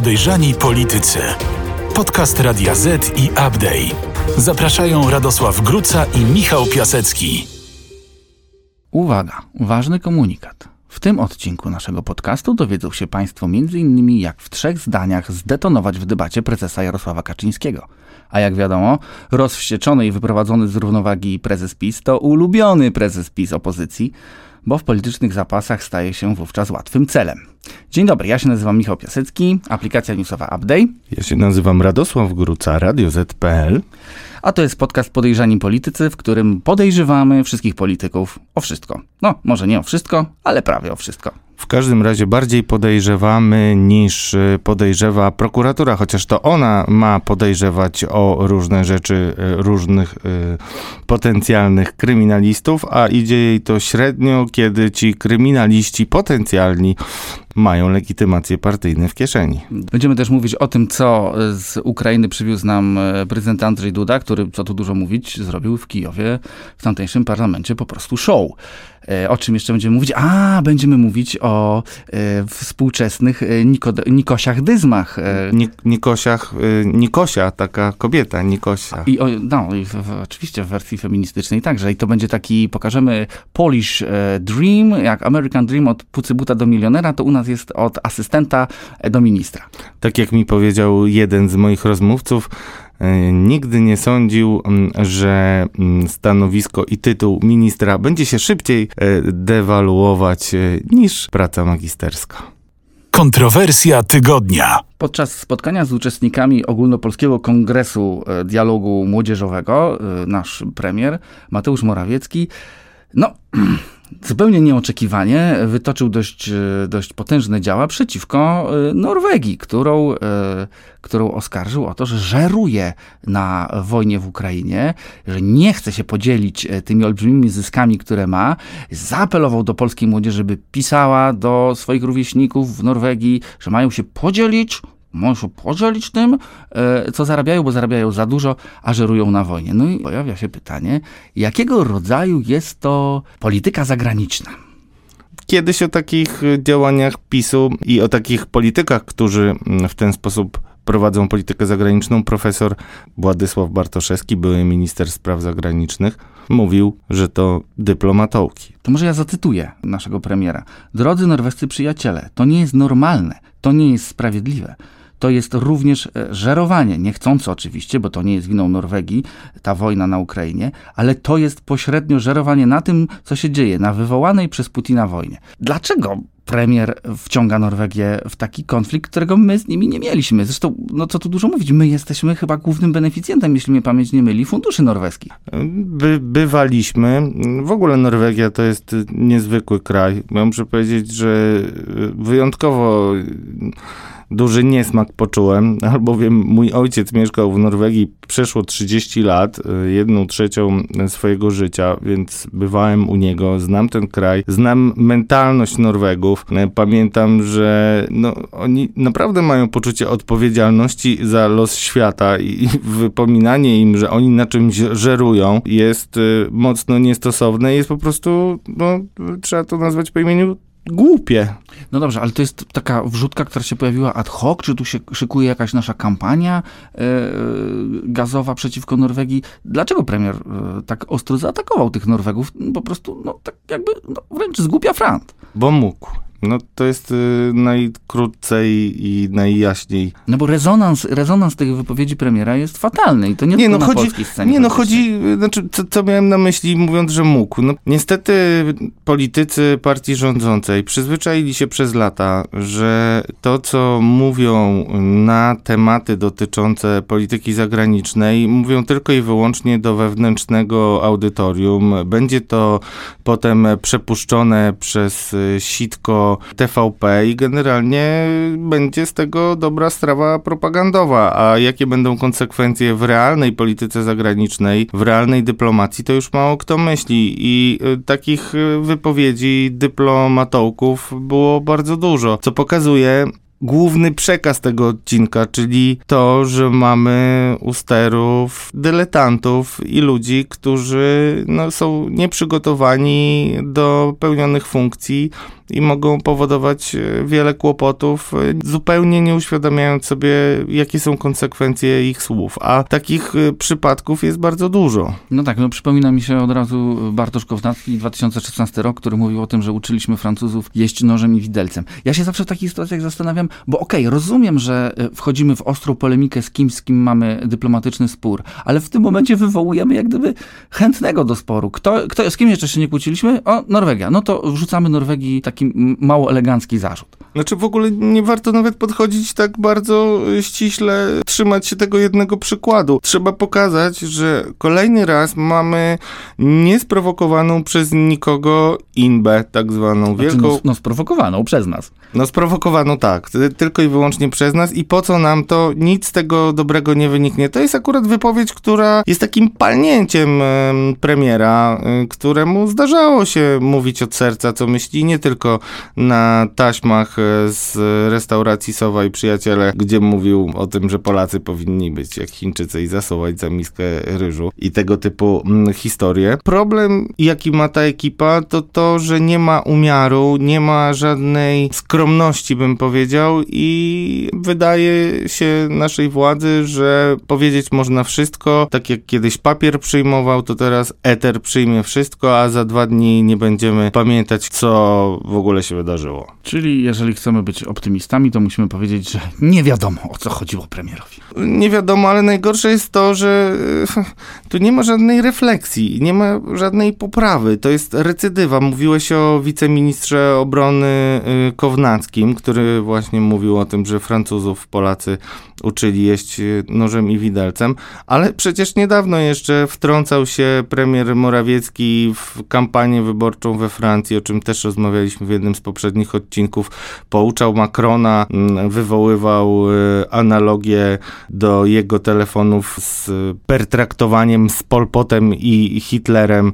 Podejrzani Politycy. Podcast Radia Z i Update. Zapraszają Radosław Gruca i Michał Piasecki. Uwaga, ważny komunikat. W tym odcinku naszego podcastu dowiedzą się Państwo m.in. jak w trzech zdaniach zdetonować w debacie prezesa Jarosława Kaczyńskiego. A jak wiadomo, rozwścieczony i wyprowadzony z równowagi prezes PiS to ulubiony prezes PiS opozycji, bo w politycznych zapasach staje się wówczas łatwym celem. Dzień dobry, ja się nazywam Michał Piasecki, aplikacja newsowa Update. Ja się nazywam Radosław Gruca, Radio Z.pl. A to jest podcast Podejrzani Politycy, w którym podejrzewamy wszystkich polityków o wszystko. No, może nie o wszystko, ale prawie o wszystko. W każdym razie bardziej podejrzewamy niż y, podejrzewa prokuratura, chociaż to ona ma podejrzewać o różne rzeczy y, różnych y, potencjalnych kryminalistów, a idzie jej to średnio, kiedy ci kryminaliści potencjalni mają legitymacje partyjne w kieszeni. Będziemy też mówić o tym, co z Ukrainy przywiózł nam e, prezydent Andrzej Duda, który, co tu dużo mówić, zrobił w Kijowie, w tamtejszym parlamencie po prostu show. E, o czym jeszcze będziemy mówić? A, będziemy mówić o e, współczesnych e, Niko, Nikosiach Dyzmach. Nik Nikosiach, Nikosia, taka kobieta, Nikosia. I o, no, i w, w, oczywiście w wersji feministycznej także. I to będzie taki, pokażemy Polish Dream, jak American Dream od pucybuta do milionera, to u nas jest od asystenta do ministra. Tak jak mi powiedział jeden z moich rozmówców, nigdy nie sądził, mm, że mm, stanowisko i tytuł ministra będzie się szybciej e, dewaluować e, niż praca magisterska. Kontrowersja tygodnia. Podczas spotkania z uczestnikami ogólnopolskiego kongresu e, dialogu młodzieżowego e, nasz premier Mateusz Morawiecki, no zupełnie nieoczekiwanie wytoczył dość, e, dość potężne działa przeciwko e, Norwegii, którą, e, którą oskarżył o to, że żeruje na wojnie w Ukrainie, że nie chce się podzielić tymi olbrzymimi zyskami, które ma. Zaapelował do polskiej młodzieży, by pisała do swoich rówieśników w Norwegii, że mają się podzielić się podzielić tym, e, co zarabiają, bo zarabiają za dużo, a żerują na wojnie. No i pojawia się pytanie, jakiego rodzaju jest to polityka zagraniczna? Kiedyś o takich y, działaniach PiSu i o takich politykach, którzy mm, w ten sposób prowadzą politykę zagraniczną, profesor Władysław Bartoszewski, były minister spraw zagranicznych, mówił, że to dyplomatołki. To może ja zacytuję naszego premiera. Drodzy norwescy przyjaciele, to nie jest normalne, to nie jest sprawiedliwe. To jest również e, żerowanie, niechcące oczywiście, bo to nie jest winą Norwegii, ta wojna na Ukrainie, ale to jest pośrednio żerowanie na tym, co się dzieje, na wywołanej przez Putina wojnie. Dlaczego premier wciąga Norwegię w taki konflikt, którego my z nimi nie mieliśmy? Zresztą, no co tu dużo mówić, my jesteśmy chyba głównym beneficjentem, jeśli mnie pamięć nie myli, funduszy norweskich. By, bywaliśmy. W ogóle Norwegia to jest niezwykły kraj. Ja muszę powiedzieć, że wyjątkowo duży niesmak poczułem, albowiem mój ojciec mieszkał w Norwegii przeszło 30 lat, jedną trzecią swojego życia, więc bywałem u niego, znam ten kraj, znam mentalność Norwegów. Pamiętam, że no, oni naprawdę mają poczucie odpowiedzialności za los świata i wypominanie im, że oni na czymś żerują jest y, mocno niestosowne, jest po prostu, no, trzeba to nazwać po imieniu głupie. No dobrze, ale to jest taka wrzutka, która się pojawiła ad hoc? Czy tu się szykuje jakaś nasza kampania e, gazowa przeciwko Norwegii? Dlaczego premier e, tak ostro zaatakował tych Norwegów? Po prostu, no tak jakby no, wręcz zgłupia frant. Bo mógł. No to jest y, najkrócej i najjaśniej. No bo rezonans, rezonans tych wypowiedzi premiera jest fatalny i to nie, Nie, tylko no na chodzi- polskiej scenie. Nie no, chodzi, znaczy, co, co miałem na myśli mówiąc, że mógł. No, niestety politycy partii rządzącej przyzwyczaili się przez lata, że to, co mówią na tematy dotyczące polityki zagranicznej, mówią tylko i wyłącznie do wewnętrznego audytorium. Będzie to potem przepuszczone przez y, TVP i generalnie będzie z tego dobra strawa propagandowa. A jakie będą konsekwencje w realnej polityce zagranicznej, w realnej dyplomacji, to już mało kto myśli. I y, takich y, wypowiedzi dyplomatołków było bardzo dużo, co pokazuje główny przekaz tego odcinka, czyli to, że mamy u sterów dyletantów i ludzi, którzy no, są nieprzygotowani do pełnionych funkcji i mogą powodować e, wiele kłopotów, e, zupełnie nie uświadamiając sobie, jakie są konsekwencje ich słów. A takich e, przypadków jest bardzo dużo. No tak, no przypomina mi się od razu Bartosz Kownacki, 2016 rok, który mówił o tym, że uczyliśmy Francuzów jeść nożem i widelcem. Ja się zawsze w takich sytuacjach zastanawiam, bo okej, okay, rozumiem, że wchodzimy w ostrą polemikę z kimś, z kim mamy dyplomatyczny spór, ale w tym momencie wywołujemy jak gdyby chętnego do sporu. Kto, kto, z kim jeszcze się nie kłóciliśmy? O, Norwegia. No to wrzucamy Norwegii taki mało elegancki zarzut. Znaczy w ogóle nie warto nawet podchodzić tak bardzo ściśle, trzymać się tego jednego przykładu. Trzeba pokazać, że kolejny raz mamy niesprowokowaną przez nikogo inbę, tak zwaną znaczy, wielką... No, no sprowokowaną przez nas. No sprowokowaną tak, tylko i wyłącznie przez nas i po co nam to, nic z tego dobrego nie wyniknie. To jest akurat wypowiedź, która jest takim palnięciem premiera, y, któremu zdarzało się mówić od serca, co myśli, nie tylko na taśmach e, z restauracji Sowa i Przyjaciele, gdzie mówił o tym, że Polacy powinni być jak Chińczycy i zasuwać za miskę ryżu i tego typu mm, historie. Problem, jaki ma ta ekipa, to to, że nie ma umiaru, nie ma żadnej skromności, bym powiedział i wydaje się naszej władzy, że powiedzieć można wszystko, tak jak kiedyś papier przyjmował, to teraz eter przyjmie wszystko, a za dwa dni nie będziemy pamiętać, co w ogóle się wydarzyło. Czyli jeżeli chcemy być optymistami, to musimy powiedzieć, że nie wiadomo, o co chodziło premierowi. Nie wiadomo, ale najgorsze jest to, że e, tu nie ma żadnej refleksji, nie ma żadnej poprawy. To jest recydywa. Mówiłeś o wiceministrze obrony e, Kownackim, który właśnie mówił o tym, że Francuzów Polacy uczyli jeść nożem i widelcem, ale przecież niedawno jeszcze wtrącał się premier Morawiecki w kampanię wyborczą we Francji, o czym też rozmawialiśmy w jednym z poprzednich odcinków. Pouczał Macrona, mm, wywoływał y, analogię do jego telefonów z pertraktowaniem z Polpotem i Hitlerem.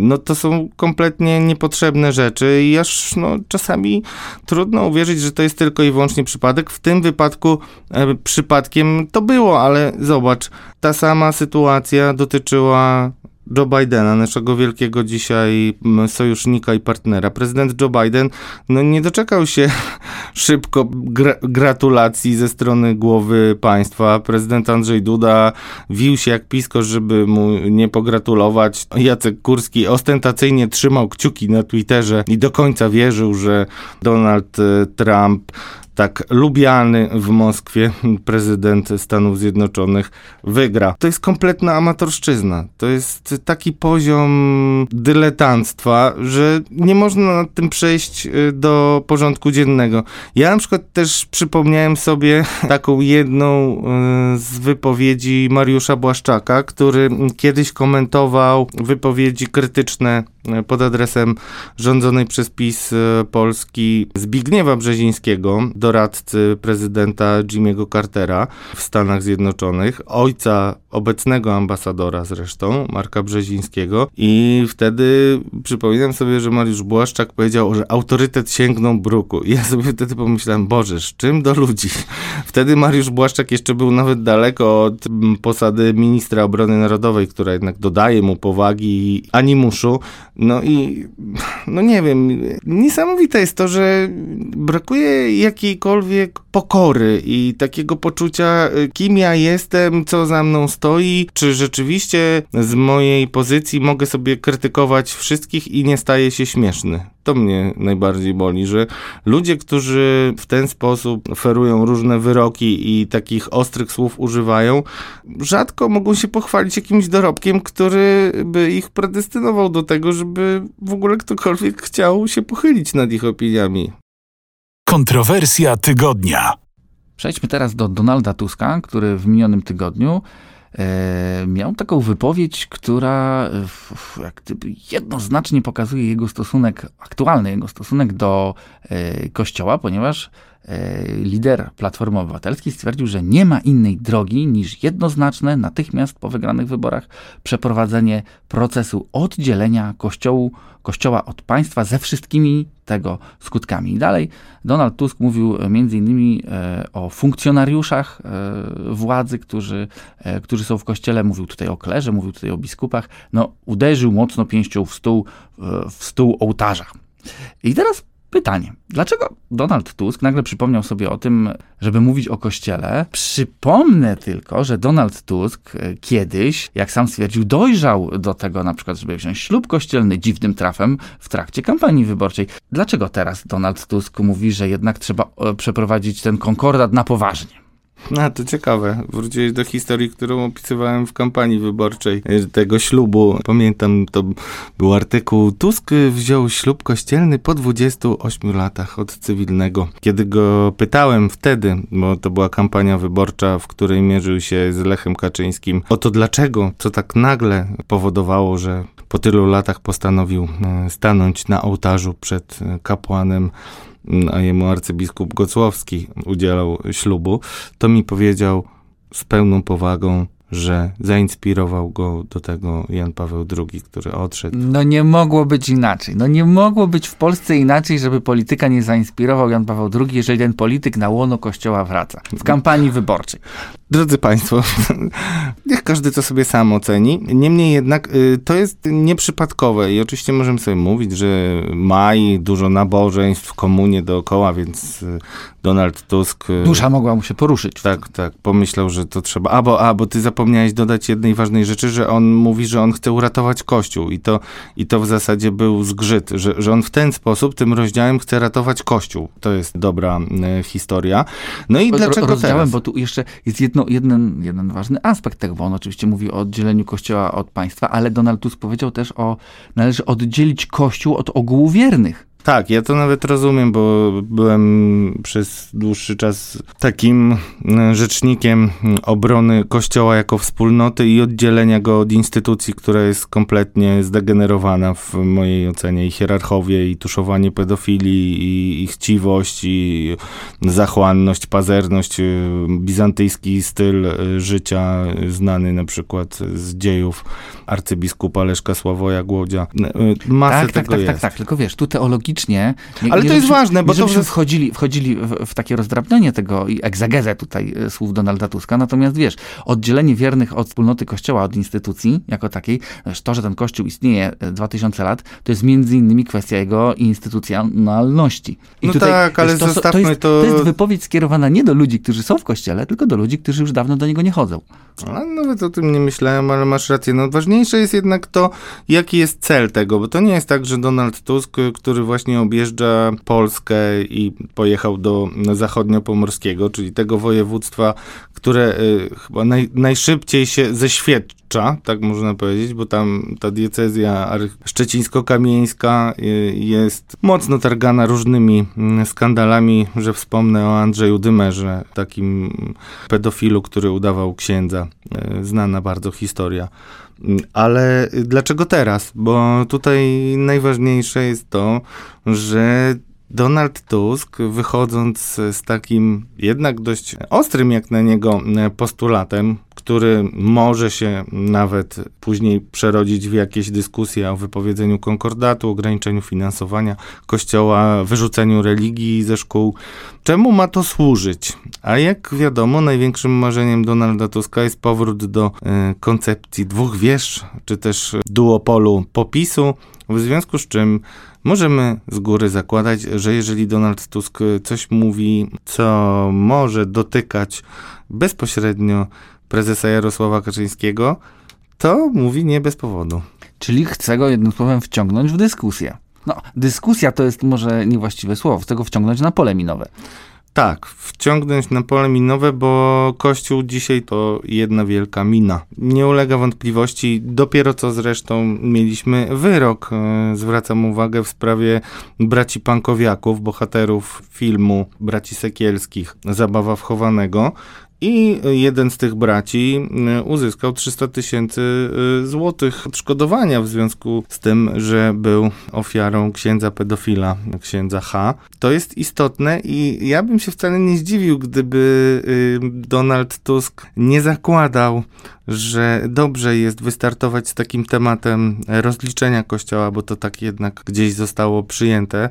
No to są kompletnie niepotrzebne rzeczy i aż no, czasami trudno uwierzyć, że to jest tylko i wyłącznie przypadek. W tym wypadku e, przypadkiem to było, ale zobacz, ta sama sytuacja dotyczyła Joe Bidena, naszego wielkiego dzisiaj sojusznika i partnera. Prezydent Joe Biden no, nie doczekał się szybko gra gratulacji ze strony głowy państwa. Prezydent Andrzej Duda wił się jak pisko, żeby mu nie pogratulować. Jacek Kurski ostentacyjnie trzymał kciuki na Twitterze i do końca wierzył, że Donald e, Trump tak lubiany w Moskwie prezydent Stanów Zjednoczonych wygra. To jest kompletna amatorszczyzna. To jest taki poziom dyletanctwa, że nie można nad tym przejść y, do porządku dziennego. Ja na przykład też przypomniałem sobie taką jedną y, z wypowiedzi Mariusza Błaszczaka, który kiedyś komentował wypowiedzi krytyczne pod adresem rządzonej przez PiS Polski Zbigniewa Brzezińskiego, doradcy prezydenta Jimmy'ego Cartera w Stanach Zjednoczonych, ojca obecnego ambasadora zresztą, Marka Brzezińskiego i wtedy przypominam sobie, że Mariusz Błaszczak powiedział, że autorytet sięgnął bruku. I ja sobie wtedy pomyślałem, Boże, z czym do ludzi? Wtedy Mariusz Błaszczak jeszcze był nawet daleko od posady ministra obrony narodowej, która jednak dodaje mu powagi i animuszu. No i, no nie wiem, niesamowite jest to, że brakuje jakiejkolwiek pokory i takiego poczucia, y, kim ja jestem, co za mną stoi, czy rzeczywiście z mojej pozycji mogę sobie krytykować wszystkich i nie staję się śmieszny. To mnie najbardziej boli, że ludzie, którzy w ten sposób ferują różne wyroki i takich ostrych słów używają, rzadko mogą się pochwalić jakimś dorobkiem, który by ich predestynował do tego, żeby w ogóle ktokolwiek chciał się pochylić nad ich opiniami. Kontrowersja tygodnia. Przejdźmy teraz do Donalda Tuska, który w minionym tygodniu e, miał taką wypowiedź, która e, jak gdyby jednoznacznie pokazuje jego stosunek, aktualny jego stosunek do e, Kościoła, ponieważ lider Platformy Obywatelskiej stwierdził, że nie ma innej drogi niż jednoznaczne, natychmiast po wygranych wyborach przeprowadzenie procesu oddzielenia kościołu, kościoła od państwa ze wszystkimi tego skutkami. I dalej Donald Tusk mówił innymi e, o funkcjonariuszach e, władzy, którzy, którzy są w kościele. Mówił tutaj o klerze, mówił tutaj o biskupach. No, uderzył mocno pięścią w stół, w stół ołtarza. I teraz Pytanie, dlaczego Donald Tusk nagle przypomniał sobie o tym, żeby mówić o Kościele? Przypomnę tylko, że Donald Tusk e, kiedyś, jak sam stwierdził, dojrzał do tego na przykład, żeby wziąć ślub kościelny dziwnym trafem w trakcie kampanii wyborczej. Dlaczego teraz Donald Tusk mówi, że jednak trzeba e, przeprowadzić ten konkordat na poważnie? No to ciekawe. Wróciłeś do historii, którą opisywałem w kampanii wyborczej e, tego ślubu. Pamiętam, to był artykuł Tusk wziął ślub kościelny po 28 latach od cywilnego. Kiedy go pytałem wtedy, bo to była kampania wyborcza, w której mierzył się z Lechem Kaczyńskim, o to dlaczego, co tak nagle powodowało, że po tylu latach postanowił e, stanąć na ołtarzu przed kapłanem a jemu arcybiskup Gocłowski udzielał ślubu, to mi powiedział z pełną powagą, że zainspirował go do tego Jan Paweł II, który odszedł. No nie mogło być inaczej. No nie mogło być w Polsce inaczej, żeby polityka nie zainspirował Jan Paweł II, jeżeli ten polityk na łono kościoła wraca w kampanii wyborczej. Drodzy Państwo, niech każdy to sobie sam oceni. Niemniej jednak y, to jest nieprzypadkowe i oczywiście możemy sobie mówić, że maj, dużo nabożeństw, komunie dookoła, więc y, Donald Tusk... Y, Dusza mogła mu się poruszyć. Tak, tak. Pomyślał, że to trzeba... A bo, a, bo ty zapomniałeś dodać jednej ważnej rzeczy, że on mówi, że on chce uratować Kościół i to, i to w zasadzie był zgrzyt, że, że on w ten sposób, tym rozdziałem chce ratować Kościół. To jest dobra y, historia. No i dlaczego rozdziałem, teraz? bo tu jeszcze jest jedno, jeden, jeden ważny aspekt tego, bo on oczywiście mówi o oddzieleniu Kościoła od państwa, ale Donald Tusk powiedział też o, należy oddzielić Kościół od ogółu wiernych. Tak, ja to nawet rozumiem, bo byłem przez dłuższy czas takim e, rzecznikiem obrony Kościoła jako wspólnoty i oddzielenia go od instytucji, która jest kompletnie zdegenerowana w mojej ocenie. I hierarchowie, i tuszowanie pedofilii, i, i chciwość, i zachłanność, pazerność, e, bizantyjski styl e, życia znany na przykład z dziejów arcybiskupa Leszka Sławoja Głodzia. Masę tak, tak, tak, tak, tak, tylko wiesz, tu teologicznie nie, Ale nie to jest ważne, bo to... Żebyśmy wchodzili, wchodzili w, w, takie rozdrabnianie tego i egzegezę tutaj e, słów Donalda Tuska, natomiast wiesz, oddzielenie wiernych od wspólnoty Kościoła, od instytucji jako takiej, to, że ten Kościół istnieje 2000 e, lat, to jest między innymi kwestia jego instytucjonalności. I no tutaj, tak, ale to, zostawmy to jest, to... To jest wypowiedź skierowana nie do ludzi, którzy są w Kościele, tylko do ludzi, którzy już dawno do niego nie chodzą. A nawet o tym nie myślałem, ale masz rację. No ważniejsze jest jednak to, jaki jest cel tego, bo to nie jest tak, że Donald Tusk, który właśnie objeżdża Polskę i pojechał do zachodniopomorskiego, czyli tego województwa, które y, chyba naj, najszybciej się zeświadcza, tak można powiedzieć, bo tam ta diecezja szczecińsko-kamieńska y, jest mocno targana różnymi y, skandalami, że wspomnę o Andrzeju Dymerze, takim pedofilu, który udawał księdza. Y, znana bardzo historia. Ale dlaczego teraz? Bo tutaj najważniejsze jest to, że Donald Tusk, wychodząc z takim jednak dość ostrym jak na niego postulatem, który może się nawet później przerodzić w jakieś dyskusje o wypowiedzeniu konkordatu, ograniczeniu finansowania kościoła, wyrzuceniu religii ze szkół. Czemu ma to służyć? A jak wiadomo, największym marzeniem Donalda Tuska jest powrót do y, koncepcji dwóch wież, czy też duopolu popisu, w związku z czym Możemy z góry zakładać, że jeżeli Donald Tusk coś mówi, co może dotykać bezpośrednio prezesa Jarosława Kaczyńskiego, to mówi nie bez powodu. Czyli chce go jednym słowem wciągnąć w dyskusję. No, dyskusja to jest może niewłaściwe słowo, chce go wciągnąć na pole minowe. Tak, wciągnąć na pole minowe, bo Kościół dzisiaj to jedna wielka mina. Nie ulega wątpliwości, dopiero co zresztą mieliśmy wyrok, e, zwracam uwagę, w sprawie braci Pankowiaków, bohaterów filmu Braci Sekielskich, Zabawa wchowanego, i jeden z tych braci y, uzyskał 300 tysięcy y, złotych odszkodowania w związku z tym, że był ofiarą księdza pedofila, księdza H. To jest istotne i ja bym się wcale nie zdziwił, gdyby y, Donald Tusk nie zakładał, że dobrze jest wystartować z takim tematem rozliczenia kościoła, bo to tak jednak gdzieś zostało przyjęte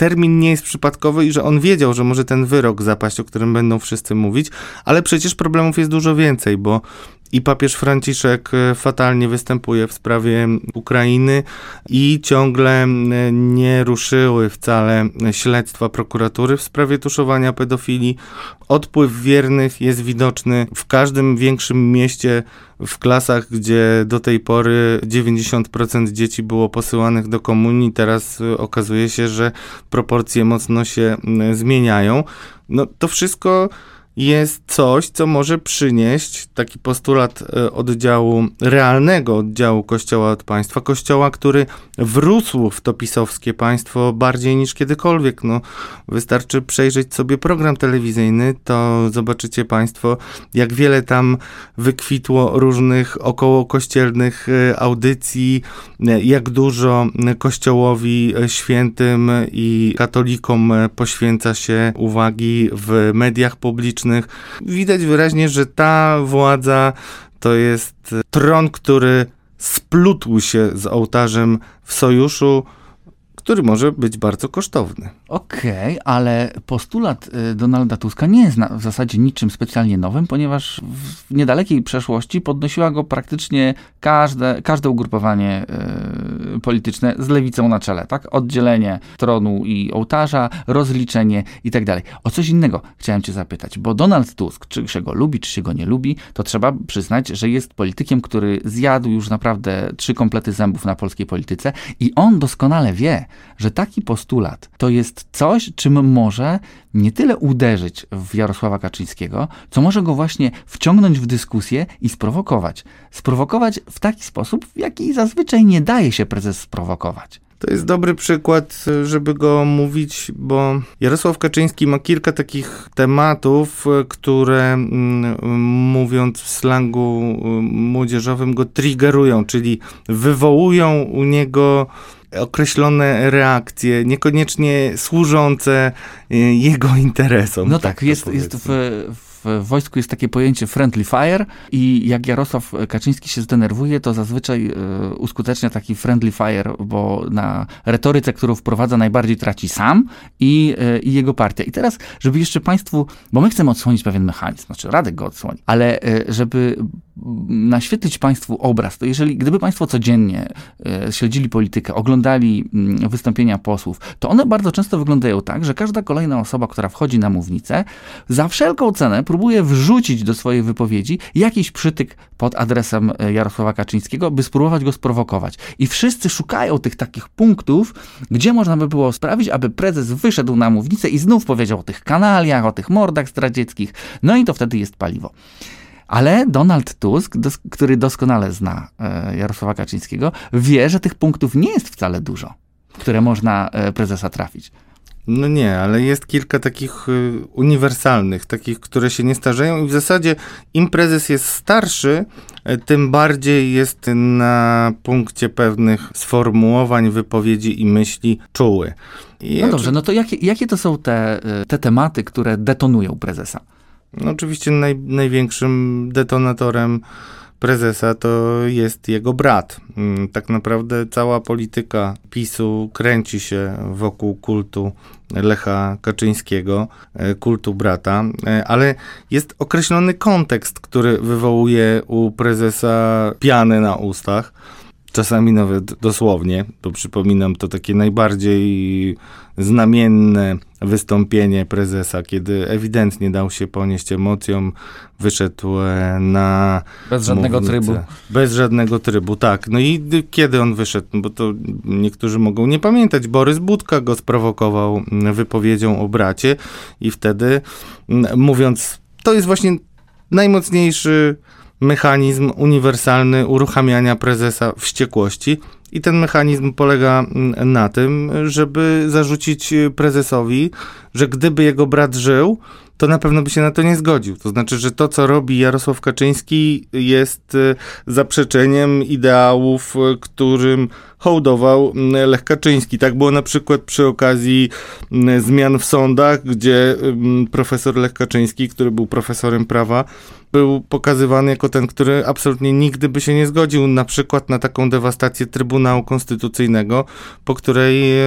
termin nie jest przypadkowy i że on wiedział, że może ten wyrok zapaść, o którym będą wszyscy mówić, ale przecież problemów jest dużo więcej, bo i papież Franciszek e, fatalnie występuje w sprawie Ukrainy i ciągle nie ruszyły wcale śledztwa prokuratury w sprawie tuszowania pedofilii. Odpływ wiernych jest widoczny w każdym większym mieście, w klasach, gdzie do tej pory 90% dzieci było posyłanych do komunii. Teraz e, okazuje się, że proporcje mocno się zmieniają. No to wszystko jest coś, co może przynieść taki postulat e, oddziału, realnego oddziału Kościoła od państwa, Kościoła, który wrósł w to pisowskie państwo bardziej niż kiedykolwiek. No, wystarczy przejrzeć sobie program telewizyjny, to zobaczycie państwo, jak wiele tam wykwitło różnych okołokościelnych e, audycji, e, jak dużo Kościołowi świętym i katolikom poświęca się uwagi w mediach publicznych, widać wyraźnie, że ta władza to jest tron, który splótł się z ołtarzem w sojuszu, który może być bardzo kosztowny. Okej, okay, ale postulat y, Donalda Tuska nie jest w zasadzie niczym specjalnie nowym, ponieważ w niedalekiej przeszłości podnosiła go praktycznie każde, każde ugrupowanie y, polityczne z lewicą na czele, tak? Oddzielenie tronu i ołtarza, rozliczenie i tak dalej. O coś innego chciałem cię zapytać, bo Donald Tusk, czy się go lubi, czy się go nie lubi, to trzeba przyznać, że jest politykiem, który zjadł już naprawdę trzy komplety zębów na polskiej polityce i on doskonale wie, że taki postulat to jest coś, czym może nie tyle uderzyć w Jarosława Kaczyńskiego, co może go właśnie wciągnąć w dyskusję i sprowokować. Sprowokować w taki sposób, w jaki zazwyczaj nie daje się prezes sprowokować. To jest dobry przykład, żeby go mówić, bo Jarosław Kaczyński ma kilka takich tematów, które mm, mówiąc w slangu mm, młodzieżowym go triggerują, czyli wywołują u niego określone reakcje, niekoniecznie służące y, jego interesom. No tak, tak jest, jest w, w w wojsku jest takie pojęcie friendly fire i jak Jarosław Kaczyński się zdenerwuje, to zazwyczaj e, uskutecznia taki friendly fire, bo na retoryce, którą wprowadza, najbardziej traci sam i, e, i jego partia. I teraz, żeby jeszcze Państwu, bo my chcemy odsłonić pewien mechanizm, znaczy Radek go odsłoni, ale e, żeby naświetlić Państwu obraz, to jeżeli, gdyby Państwo codziennie śledzili politykę, oglądali mm, wystąpienia posłów, to one bardzo często wyglądają tak, że każda kolejna osoba, która wchodzi na mównicę, za wszelką cenę próbuje wrzucić do swojej wypowiedzi jakiś przytyk pod adresem e, Jarosława Kaczyńskiego, by spróbować go sprowokować. I wszyscy szukają tych takich punktów, gdzie można by było sprawić, aby prezes wyszedł na mównicę i znów powiedział o tych kanaliach, o tych mordach zdradzieckich. No i to wtedy jest paliwo. Ale Donald Tusk, dos który doskonale zna e, Jarosława Kaczyńskiego, wie, że tych punktów nie jest wcale dużo, które można e, prezesa trafić. No nie, ale jest kilka takich y, uniwersalnych, takich, które się nie starzeją i w zasadzie im prezes jest starszy, y, tym bardziej jest na punkcie pewnych sformułowań, wypowiedzi i myśli czuły. I no dobrze, no to jakie, jakie to są te, y, te tematy, które detonują prezesa? No oczywiście naj, największym detonatorem prezesa to jest jego brat. Mm, tak naprawdę cała polityka PiSu kręci się wokół kultu Lecha Kaczyńskiego, e, kultu brata, e, ale jest określony kontekst, który wywołuje u prezesa pianę na ustach czasami nawet dosłownie, bo przypominam to takie najbardziej znamienne wystąpienie prezesa, kiedy ewidentnie dał się ponieść emocjom, wyszedł e, na. Bez żadnego mównicę. trybu. Bez żadnego trybu, tak. No i kiedy on wyszedł? No bo to niektórzy mogą nie pamiętać. Borys Budka go sprowokował wypowiedzią o bracie, i wtedy mówiąc, to jest właśnie najmocniejszy mechanizm uniwersalny uruchamiania prezesa wściekłości. I ten mechanizm polega mm, na tym, żeby zarzucić prezesowi, że gdyby jego brat żył, to na pewno by się na to nie zgodził. To znaczy, że to, co robi Jarosław Kaczyński, jest y, zaprzeczeniem ideałów, y, którym hołdował mm, Lech Kaczyński. Tak było na przykład przy okazji mm, zmian w sądach, gdzie profesor Lech Kaczyński, który był profesorem prawa, był pokazywany jako ten, który absolutnie nigdy by się nie zgodził na przykład na taką dewastację Trybunału Konstytucyjnego, po której e,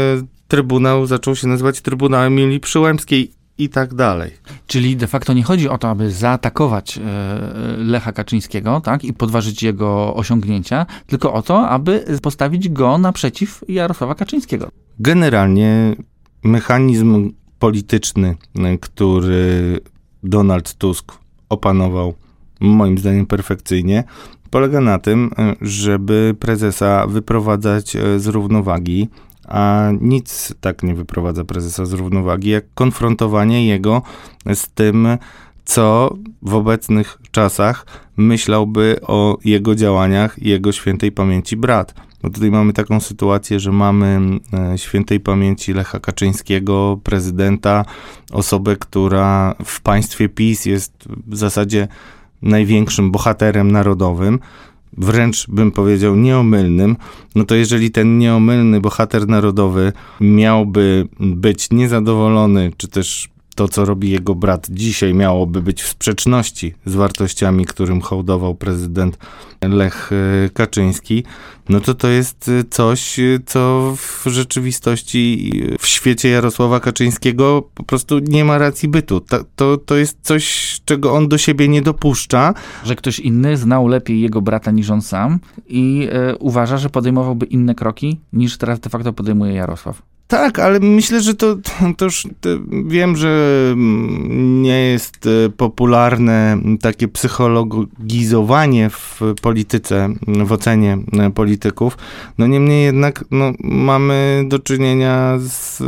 Trybunał zaczął się nazywać Trybunałem Emilii Przyłębskiej i tak dalej. Czyli de facto nie chodzi o to, aby zaatakować e, Lecha Kaczyńskiego tak, i podważyć jego osiągnięcia, tylko o to, aby postawić go naprzeciw Jarosława Kaczyńskiego. Generalnie mechanizm polityczny, który Donald Tusk opanował, moim zdaniem perfekcyjnie, polega na tym, żeby prezesa wyprowadzać z równowagi, a nic tak nie wyprowadza prezesa z równowagi, jak konfrontowanie jego z tym, co w obecnych czasach myślałby o jego działaniach jego świętej pamięci brat. No tutaj mamy taką sytuację, że mamy e, świętej pamięci Lecha Kaczyńskiego, prezydenta, osobę, która w państwie PiS jest w zasadzie największym bohaterem narodowym, wręcz bym powiedział nieomylnym, no to jeżeli ten nieomylny bohater narodowy miałby być niezadowolony, czy też to, co robi jego brat dzisiaj, miałoby być w sprzeczności z wartościami, którym hołdował prezydent Lech e, Kaczyński, no to to jest e, coś, e, co w rzeczywistości w świecie Jarosława Kaczyńskiego po prostu nie ma racji bytu. To, to, to jest coś, czego on do siebie nie dopuszcza. Że ktoś inny znał lepiej jego brata niż on sam i e, uważa, że podejmowałby inne kroki niż teraz de facto podejmuje Jarosław. Tak, ale myślę, że to, to już to wiem, że nie jest popularne takie psychologizowanie w polityce, w ocenie polityków. No niemniej jednak no, mamy do czynienia z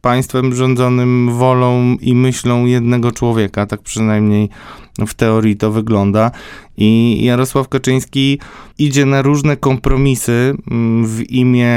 państwem rządzonym wolą i myślą jednego człowieka, tak przynajmniej w teorii to wygląda. I Jarosław Kaczyński idzie na różne kompromisy mm, w imię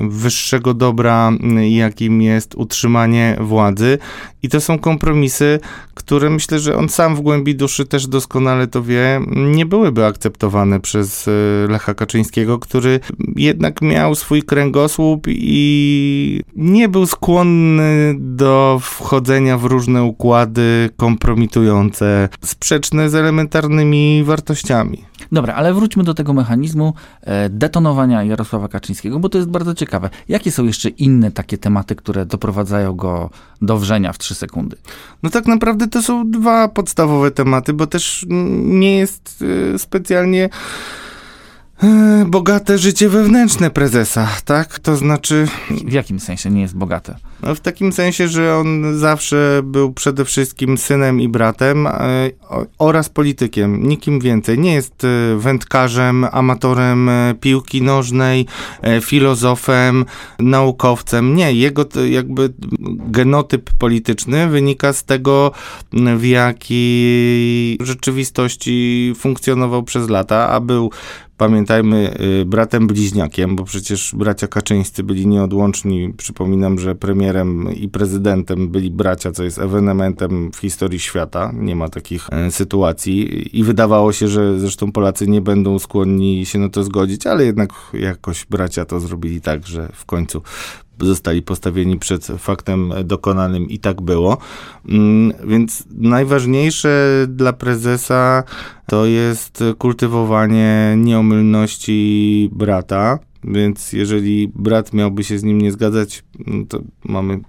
wyższego dobra, mm, jakim jest utrzymanie władzy. I to są kompromisy, które myślę, że on sam w głębi duszy też doskonale to wie, nie byłyby akceptowane przez y, Lecha Kaczyńskiego, który jednak miał swój kręgosłup i nie był skłonny do wchodzenia w różne układy kompromitujące, sprzeczne z elementarnymi wartościami. Dobra, ale wróćmy do tego mechanizmu e, detonowania Jarosława Kaczyńskiego, bo to jest bardzo ciekawe. Jakie są jeszcze inne takie tematy, które doprowadzają go do wrzenia w trzy sekundy? No tak naprawdę to są dwa podstawowe tematy, bo też nie jest e, specjalnie e, bogate życie wewnętrzne prezesa, tak? To znaczy... W jakim sensie nie jest bogate? No w takim sensie, że on zawsze był przede wszystkim synem i bratem e, oraz politykiem, nikim więcej. Nie jest e, wędkarzem, amatorem piłki nożnej, filozofem, naukowcem. Nie, jego jakby genotyp polityczny wynika z tego, w jakiej rzeczywistości funkcjonował przez lata, a był pamiętajmy, bratem bliźniakiem, bo przecież bracia Kaczyńscy byli nieodłączni. Przypominam, że premier premierem i prezydentem byli bracia, co jest ewenementem w historii świata. Nie ma takich e, sytuacji i wydawało się, że zresztą Polacy nie będą skłonni się na to zgodzić, ale jednak jakoś bracia to zrobili tak, że w końcu zostali postawieni przed faktem dokonanym i tak było. Mm, więc najważniejsze dla prezesa to jest kultywowanie nieomylności brata, więc jeżeli brat miałby się z nim nie zgadzać, no to mamy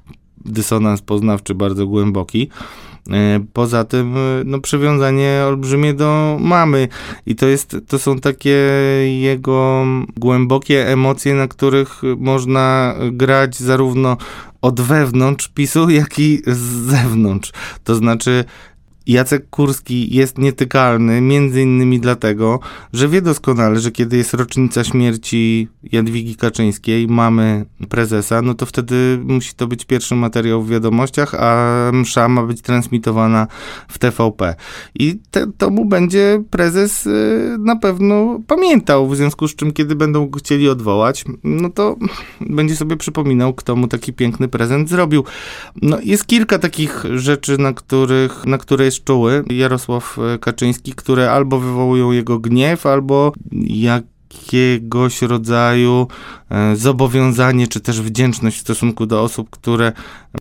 dysonans poznawczy bardzo głęboki. E, poza tym, e, no, przywiązanie olbrzymie do mamy i to jest, to są takie jego głębokie emocje, na których można grać zarówno od wewnątrz PiSu, jak i z zewnątrz. To znaczy, Jacek Kurski jest nietykalny między innymi dlatego, że wie doskonale, że kiedy jest rocznica śmierci Jadwigi Kaczyńskiej, mamy prezesa, no to wtedy musi to być pierwszy materiał w wiadomościach, a msza ma być transmitowana w TVP. I te, to mu będzie prezes y, na pewno pamiętał, w związku z czym kiedy będą go chcieli odwołać, no to będzie sobie przypominał, kto mu taki piękny prezent zrobił. No jest kilka takich rzeczy, na których, na które jest czuły, Jarosław e, Kaczyński, które albo wywołują jego gniew, albo jakiegoś rodzaju e, zobowiązanie, czy też wdzięczność w stosunku do osób, które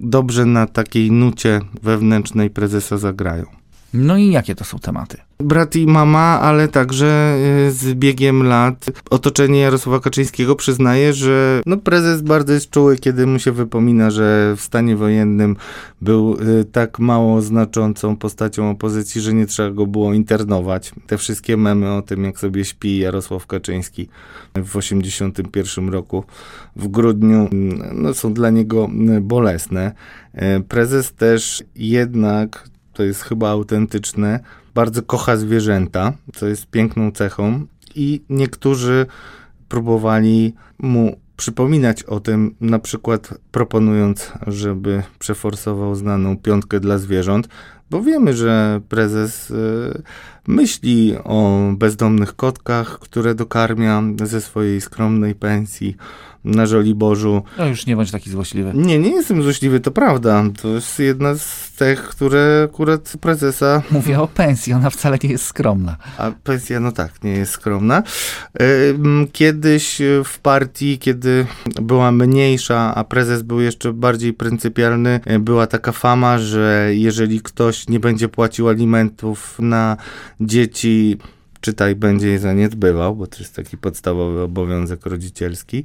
dobrze na takiej nucie wewnętrznej prezesa zagrają. No i jakie to są tematy? Brat i mama, ale także y, z biegiem lat otoczenie Jarosława Kaczyńskiego przyznaje, że no prezes bardzo jest czuły, kiedy mu się wypomina, że w stanie wojennym był y, tak mało znaczącą postacią opozycji, że nie trzeba go było internować. Te wszystkie memy o tym, jak sobie śpi Jarosław Kaczyński w 81 roku w grudniu, no, są dla niego bolesne. Y, prezes też jednak, to jest chyba autentyczne, bardzo kocha zwierzęta, co jest piękną cechą, i niektórzy próbowali mu przypominać o tym, na przykład proponując, żeby przeforsował znaną piątkę dla zwierząt, bo wiemy, że prezes y, myśli o bezdomnych kotkach, które dokarmia ze swojej skromnej pensji na Żoliborzu. No już nie bądź taki złośliwy. Nie, nie jestem złośliwy, to prawda. To jest jedna z tych, które akurat prezesa... Mówię o pensji, ona wcale nie jest skromna. A pensja, no tak, nie jest skromna. Kiedyś w partii, kiedy była mniejsza, a prezes był jeszcze bardziej pryncypialny, była taka fama, że jeżeli ktoś nie będzie płacił alimentów na dzieci czytaj, będzie je zaniedbywał, bo to jest taki podstawowy obowiązek rodzicielski,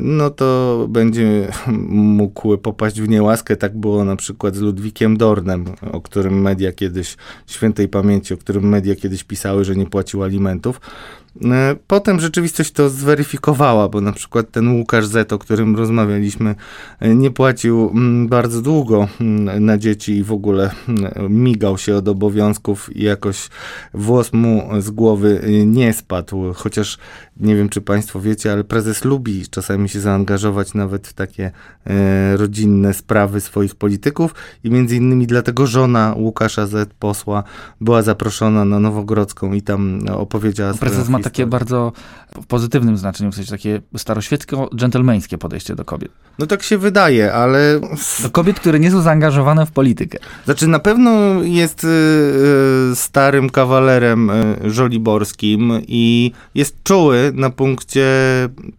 no to będzie mógł popaść w niełaskę. Tak było na przykład z Ludwikiem Dornem, o którym media kiedyś, świętej pamięci, o którym media kiedyś pisały, że nie płacił alimentów. E, potem rzeczywistość to zweryfikowała, bo na przykład ten Łukasz Z, o którym rozmawialiśmy, e, nie płacił mm, bardzo długo mm, na dzieci i w ogóle mm, migał się od obowiązków i jakoś włos mu z głowy e, nie spadł. Chociaż nie wiem, czy Państwo wiecie, ale prezes lubi czasami się zaangażować nawet w takie rodzinne sprawy swoich polityków i między innymi dlatego żona Łukasza Z, posła, była zaproszona na Nowogrodzką i tam opowiedziała Prezes ma takie bardzo w pozytywnym znaczeniu, w sensie takie staroświecko-dżentelmeńskie podejście do kobiet. No tak się wydaje, ale... Do kobiet, które nie są zaangażowane w politykę. Znaczy na pewno jest y, y, starym kawalerem y, żoliborskim i jest czuły na punkcie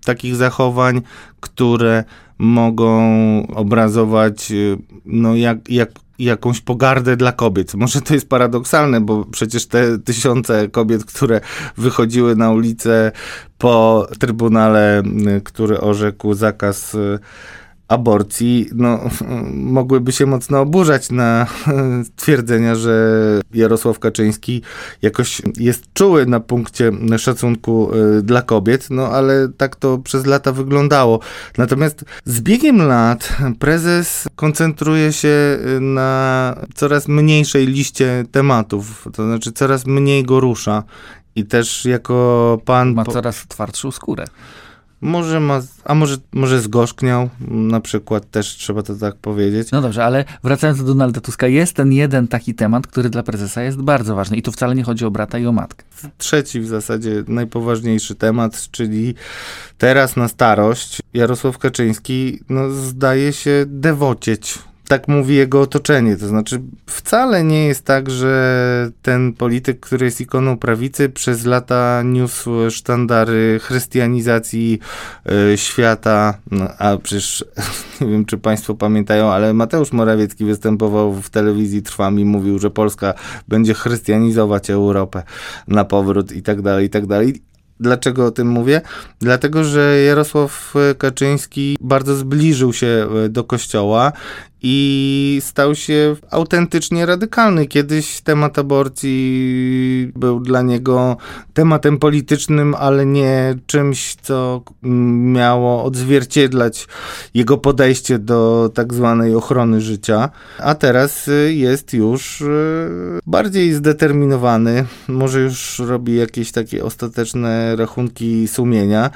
takich zachowań, które mogą obrazować no jak, jak jakąś pogardę dla kobiet. Może to jest paradoksalne, bo przecież te tysiące kobiet, które wychodziły na ulicę po trybunale, który orzekł zakaz aborcji, no, mogłyby się mocno oburzać na twierdzenia, że Jarosław Kaczyński jakoś jest czuły na punkcie szacunku y, dla kobiet, no ale tak to przez lata wyglądało. Natomiast z biegiem lat prezes koncentruje się y, na coraz mniejszej liście tematów, to znaczy coraz mniej go rusza. I też jako pan. Ma coraz twardszą skórę. Może ma, a może, może zgorzkniał, na przykład też trzeba to tak powiedzieć. No dobrze, ale wracając do Donalda Tuska, jest ten jeden taki temat, który dla prezesa jest bardzo ważny i tu wcale nie chodzi o brata i o matkę. Trzeci w zasadzie najpoważniejszy temat, czyli teraz na starość Jarosław Kaczyński no, zdaje się dewocieć tak mówi jego otoczenie. To znaczy, wcale nie jest tak, że ten polityk, który jest ikoną prawicy, przez lata niósł sztandary chrystianizacji y, świata. No, a przecież nie wiem, czy Państwo pamiętają, ale Mateusz Morawiecki występował w telewizji Trwam i mówił, że Polska będzie chrystianizować Europę na powrót i tak dalej, i tak dalej. Dlaczego o tym mówię? Dlatego, że Jarosław Kaczyński bardzo zbliżył się do kościoła i stał się autentycznie radykalny. Kiedyś temat aborcji był dla niego tematem politycznym, ale nie czymś, co miało odzwierciedlać jego podejście do tak zwanej ochrony życia. A teraz jest już e, bardziej zdeterminowany, może już robi jakieś takie ostateczne rachunki sumienia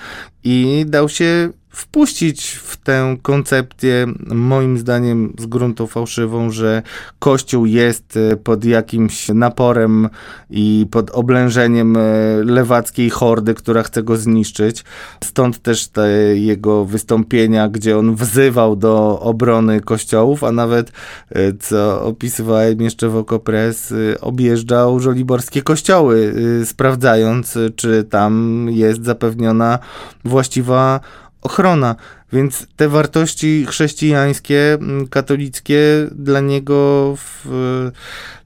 i dał się wpuścić w tę koncepcję, moim zdaniem z gruntu fałszywą, że Kościół jest e, pod jakimś naporem i pod oblężeniem e, lewackiej hordy, która chce go zniszczyć. Stąd też te jego wystąpienia, gdzie on wzywał do obrony kościołów, a nawet, e, co opisywałem jeszcze w Okopres, objeżdżał żoliborskie kościoły, sprawdzając, czy tam jest zapewniona właściwa ochrona. Więc te wartości chrześcijańskie, katolickie dla niego w,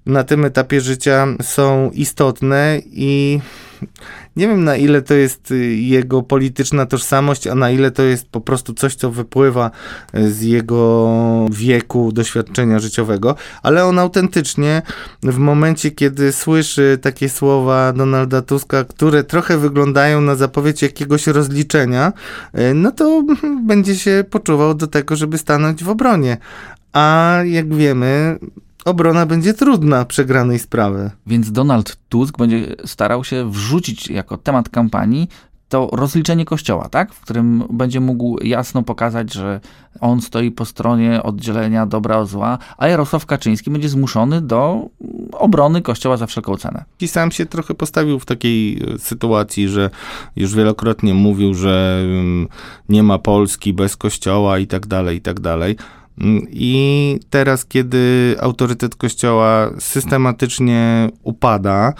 na tym etapie życia są istotne i nie wiem na ile to jest y, jego polityczna tożsamość, a na ile to jest po prostu coś, co wypływa y, z jego wieku, doświadczenia życiowego, ale on autentycznie w momencie, kiedy słyszy takie słowa Donalda Tuska, które trochę wyglądają na zapowiedź jakiegoś rozliczenia, y, no to będzie się poczuwał do tego, żeby stanąć w obronie. A jak wiemy, obrona będzie trudna przegranej sprawy. Więc Donald Tusk będzie starał się wrzucić jako temat kampanii to rozliczenie kościoła, tak? W którym będzie mógł jasno pokazać, że on stoi po stronie oddzielenia dobra od zła, a Jarosław Kaczyński będzie zmuszony do obrony kościoła za wszelką cenę. I sam się trochę postawił w takiej e, sytuacji, że już wielokrotnie mówił, że mm, nie ma Polski bez kościoła i tak dalej, i tak dalej. I teraz, kiedy autorytet Kościoła systematycznie upada,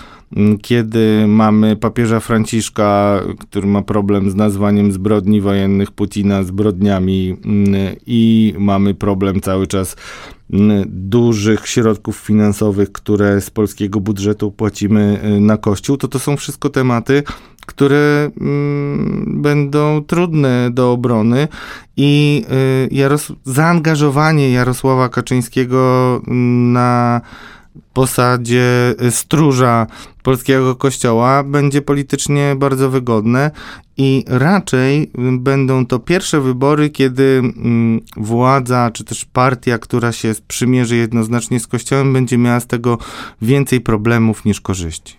kiedy mamy papieża Franciszka, który ma problem z nazwaniem zbrodni wojennych Putina zbrodniami, i mamy problem cały czas dużych środków finansowych, które z polskiego budżetu płacimy y, na Kościół, to to są wszystko tematy, które mm, będą trudne do obrony. I y, Jaros zaangażowanie Jarosława Kaczyńskiego na posadzie stróża polskiego kościoła będzie politycznie bardzo wygodne i raczej będą to pierwsze wybory, kiedy mm, władza czy też partia, która się sprzymierzy jednoznacznie z kościołem, będzie miała z tego więcej problemów niż korzyści.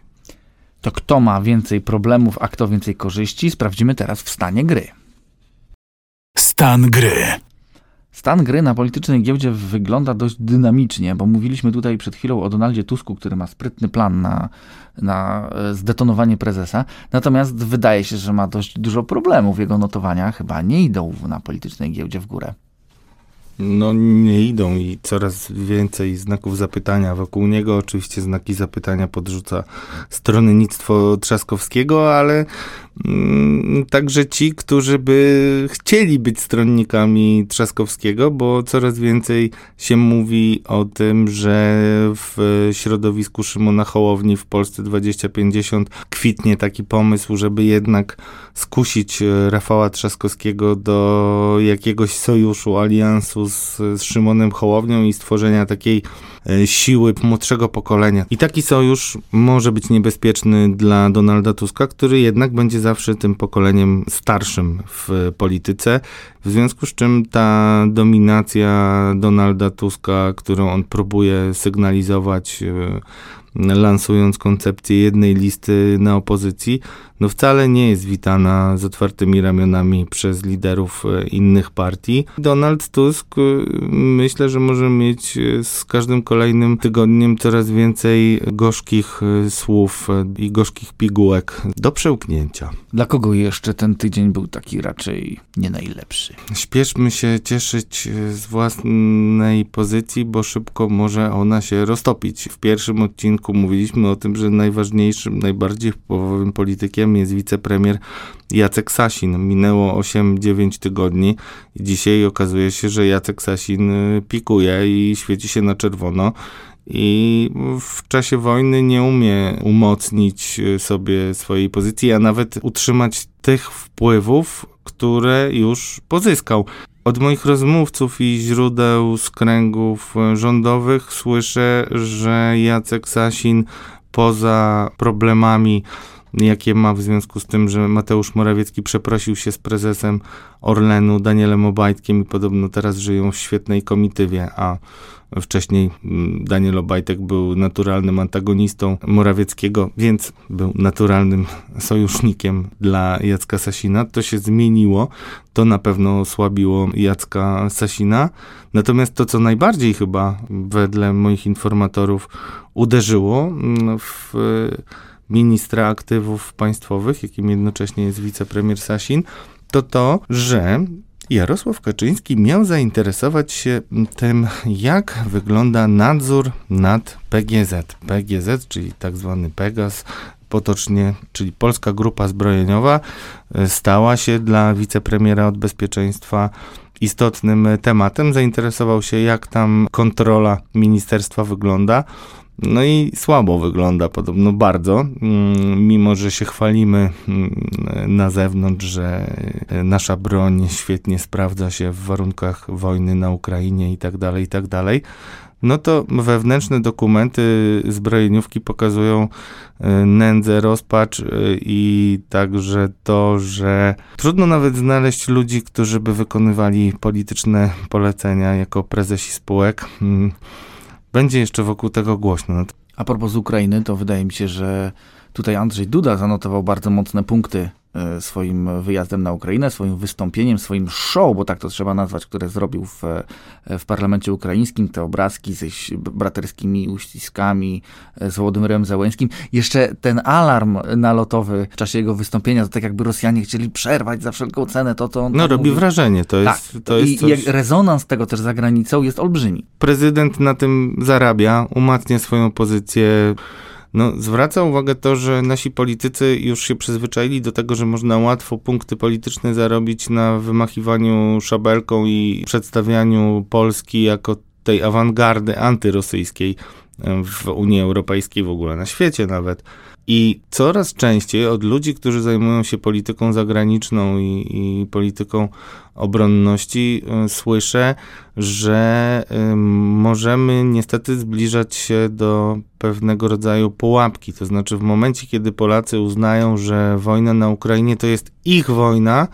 To kto ma więcej problemów, a kto więcej korzyści, sprawdzimy teraz w stanie gry. Stan gry. Stan gry na politycznej giełdzie wygląda dość dynamicznie, bo mówiliśmy tutaj przed chwilą o Donaldzie Tusku, który ma sprytny plan na, na e, zdetonowanie prezesa. Natomiast wydaje się, że ma dość dużo problemów. Jego notowania chyba nie idą na politycznej giełdzie w górę. No nie idą i coraz więcej znaków zapytania wokół niego. Oczywiście znaki zapytania podrzuca stronnictwo Trzaskowskiego, ale także ci, którzy by chcieli być stronnikami Trzaskowskiego, bo coraz więcej się mówi o tym, że w środowisku Szymona Hołowni w Polsce 2050 kwitnie taki pomysł, żeby jednak skusić Rafała Trzaskowskiego do jakiegoś sojuszu, aliansu z, z Szymonem Hołownią i stworzenia takiej e, siły młodszego pokolenia. I taki sojusz może być niebezpieczny dla Donalda Tuska, który jednak będzie zawsze tym pokoleniem starszym w polityce, w związku z czym ta dominacja Donalda Tuska, którą on próbuje sygnalizować e, lansując koncepcję jednej listy na opozycji, no wcale nie jest witana z otwartymi ramionami przez liderów e, innych partii. Donald Tusk e, myślę, że może mieć e, z każdym kolejnym tygodniem coraz więcej gorzkich słów i gorzkich pigułek do przełknięcia. Dla kogo jeszcze ten tydzień był taki raczej nie najlepszy? Śpieszmy się cieszyć z własnej pozycji, bo szybko może ona się roztopić. W pierwszym odcinku mówiliśmy o tym, że najważniejszym, najbardziej wpływowym politykiem jest wicepremier Jacek Sasin. Minęło 8-9 tygodni i dzisiaj okazuje się, że Jacek Sasin y, pikuje i świeci się na czerwono i w czasie wojny nie umie umocnić y, sobie swojej pozycji, a nawet utrzymać tych wpływów, które już pozyskał. Od moich rozmówców i źródeł z kręgów y, rządowych słyszę, że Jacek Sasin poza problemami jakie ma w związku z tym, że Mateusz Morawiecki przeprosił się z prezesem Orlenu Danielem Obajtkiem i podobno teraz żyją w świetnej komitywie, a wcześniej mm, Daniel Obajtek był naturalnym antagonistą Morawieckiego, więc był naturalnym sojusznikiem dla Jacka Sasina. To się zmieniło, to na pewno osłabiło Jacka Sasina. Natomiast to, co najbardziej chyba wedle moich informatorów uderzyło mm, w ministra aktywów państwowych, jakim jednocześnie jest wicepremier Sasin, to to, że Jarosław Kaczyński miał zainteresować się tym, jak wygląda nadzór nad PGZ. PGZ, czyli tak zwany Pegas, potocznie, czyli Polska Grupa Zbrojeniowa, stała się dla wicepremiera od bezpieczeństwa istotnym tematem. Zainteresował się, jak tam kontrola ministerstwa wygląda. No i słabo wygląda podobno bardzo, mm, mimo że się chwalimy mm, na zewnątrz, że nasza broń świetnie sprawdza się w warunkach wojny na Ukrainie i tak dalej, i tak dalej. No to wewnętrzne dokumenty zbrojeniówki pokazują e, nędzę, rozpacz e, i także to, że trudno nawet znaleźć ludzi, którzy by wykonywali polityczne polecenia jako prezesi spółek. Mm, będzie jeszcze wokół tego głośno. No A propos Ukrainy, to wydaje mi się, że tutaj Andrzej Duda zanotował bardzo mocne punkty swoim wyjazdem na Ukrainę, swoim wystąpieniem, swoim show, bo tak to trzeba nazwać, które zrobił w, e, w parlamencie ukraińskim, te obrazki ze braterskimi uściskami e, z Władimyrem Załęskim. Jeszcze ten alarm nalotowy w czasie jego wystąpienia, to tak jakby Rosjanie chcieli przerwać za wszelką cenę to, co on No robi mówi. wrażenie, to jest, tak. to jest I coś... rezonans tego też za granicą jest olbrzymi. Prezydent na tym zarabia, umacnia swoją pozycję no, zwraca uwagę to, że nasi politycy już się przyzwyczaili do tego, że można łatwo punkty polityczne zarobić na wymachiwaniu szabelką i przedstawianiu Polski jako tej awangardy antyrosyjskiej w Unii Europejskiej, w ogóle na świecie nawet. I coraz częściej od ludzi, którzy zajmują się polityką zagraniczną i, i polityką obronności, y, słyszę, że y, możemy niestety zbliżać się do pewnego rodzaju pułapki. To znaczy, w momencie, kiedy Polacy uznają, że wojna na Ukrainie to jest ich wojna,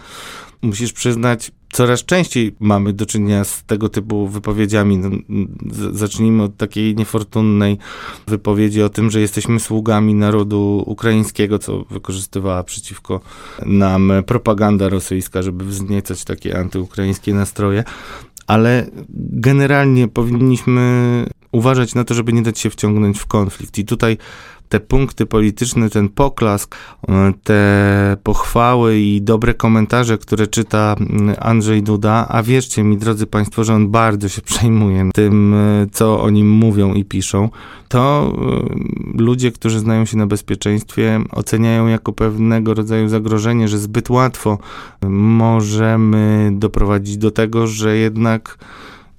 musisz przyznać, coraz częściej mamy do czynienia z tego typu wypowiedziami. No, zacznijmy od takiej niefortunnej wypowiedzi o tym, że jesteśmy sługami narodu ukraińskiego, co wykorzystywała przeciwko nam propaganda rosyjska, żeby wzniecać takie antyukraińskie nastroje. Ale generalnie powinniśmy uważać na to, żeby nie dać się wciągnąć w konflikt. I tutaj te punkty polityczne, ten poklask, e, te pochwały i dobre komentarze, które czyta mm, Andrzej Duda, a wierzcie mi, drodzy Państwo, że on bardzo się przejmuje tym, e, co o nim mówią i piszą, to e, ludzie, którzy znają się na bezpieczeństwie, oceniają jako pewnego rodzaju zagrożenie, że zbyt łatwo możemy doprowadzić do tego, że jednak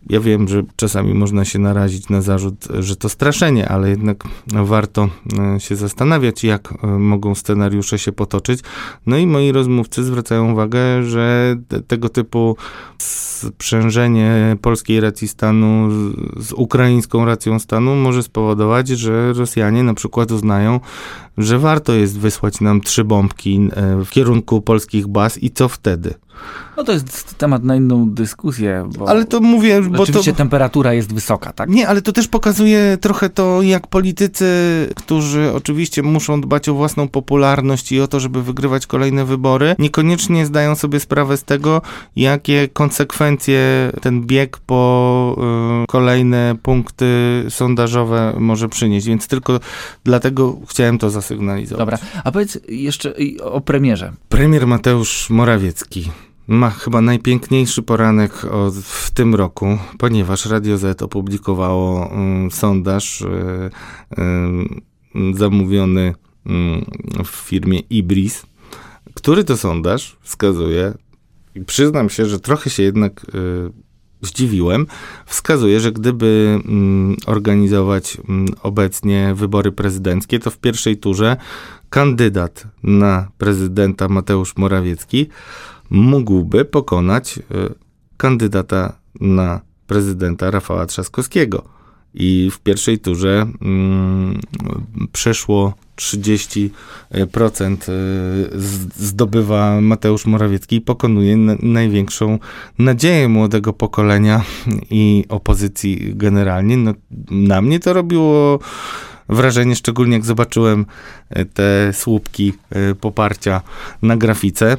ja wiem, że czasami można się narazić na zarzut, że to straszenie, ale jednak warto e, się zastanawiać, jak e, mogą scenariusze się potoczyć. No i moi rozmówcy zwracają uwagę, że te, tego typu sprzężenie polskiej racji stanu z, z ukraińską racją stanu może spowodować, że Rosjanie na przykład uznają, że warto jest wysłać nam trzy bombki e, w kierunku polskich baz i co wtedy? No to jest temat na inną dyskusję. ale to mówię, bo Oczywiście to... temperatura jest wysoka, tak? Nie, ale to też pokazuje trochę to, jak politycy, którzy oczywiście muszą dbać o własną popularność i o to, żeby wygrywać kolejne wybory, niekoniecznie zdają sobie sprawę z tego, jakie konsekwencje ten bieg po y, kolejne punkty sondażowe może przynieść. Więc tylko dlatego chciałem to zasygnalizować. Dobra, a powiedz jeszcze o premierze. Premier Mateusz Morawiecki ma chyba najpiękniejszy poranek od, w tym roku, ponieważ Radio Z opublikowało um, sondaż y, y, zamówiony y, w firmie Ibris, który to sondaż wskazuje, i przyznam się, że trochę się jednak zdziwiłem, wskazuje, że gdyby mm, organizować mm, obecnie wybory prezydenckie, to w pierwszej turze kandydat na prezydenta Mateusz Morawiecki mógłby pokonać e, kandydata na prezydenta Rafała Trzaskowskiego. I w pierwszej turze mm, przeszło 30% e, zdobywa Mateusz Morawiecki i pokonuje na, największą nadzieję młodego pokolenia i opozycji generalnie. No, na mnie to robiło wrażenie, szczególnie jak zobaczyłem te słupki poparcia na grafice.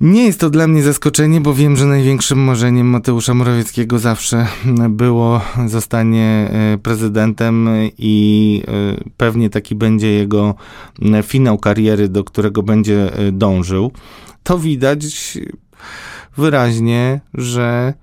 Nie jest to dla mnie zaskoczenie, bo wiem, że największym marzeniem Mateusza Morawieckiego zawsze było zostanie e, prezydentem i e, pewnie taki będzie jego e, finał kariery, do którego będzie dążył. To widać wyraźnie, że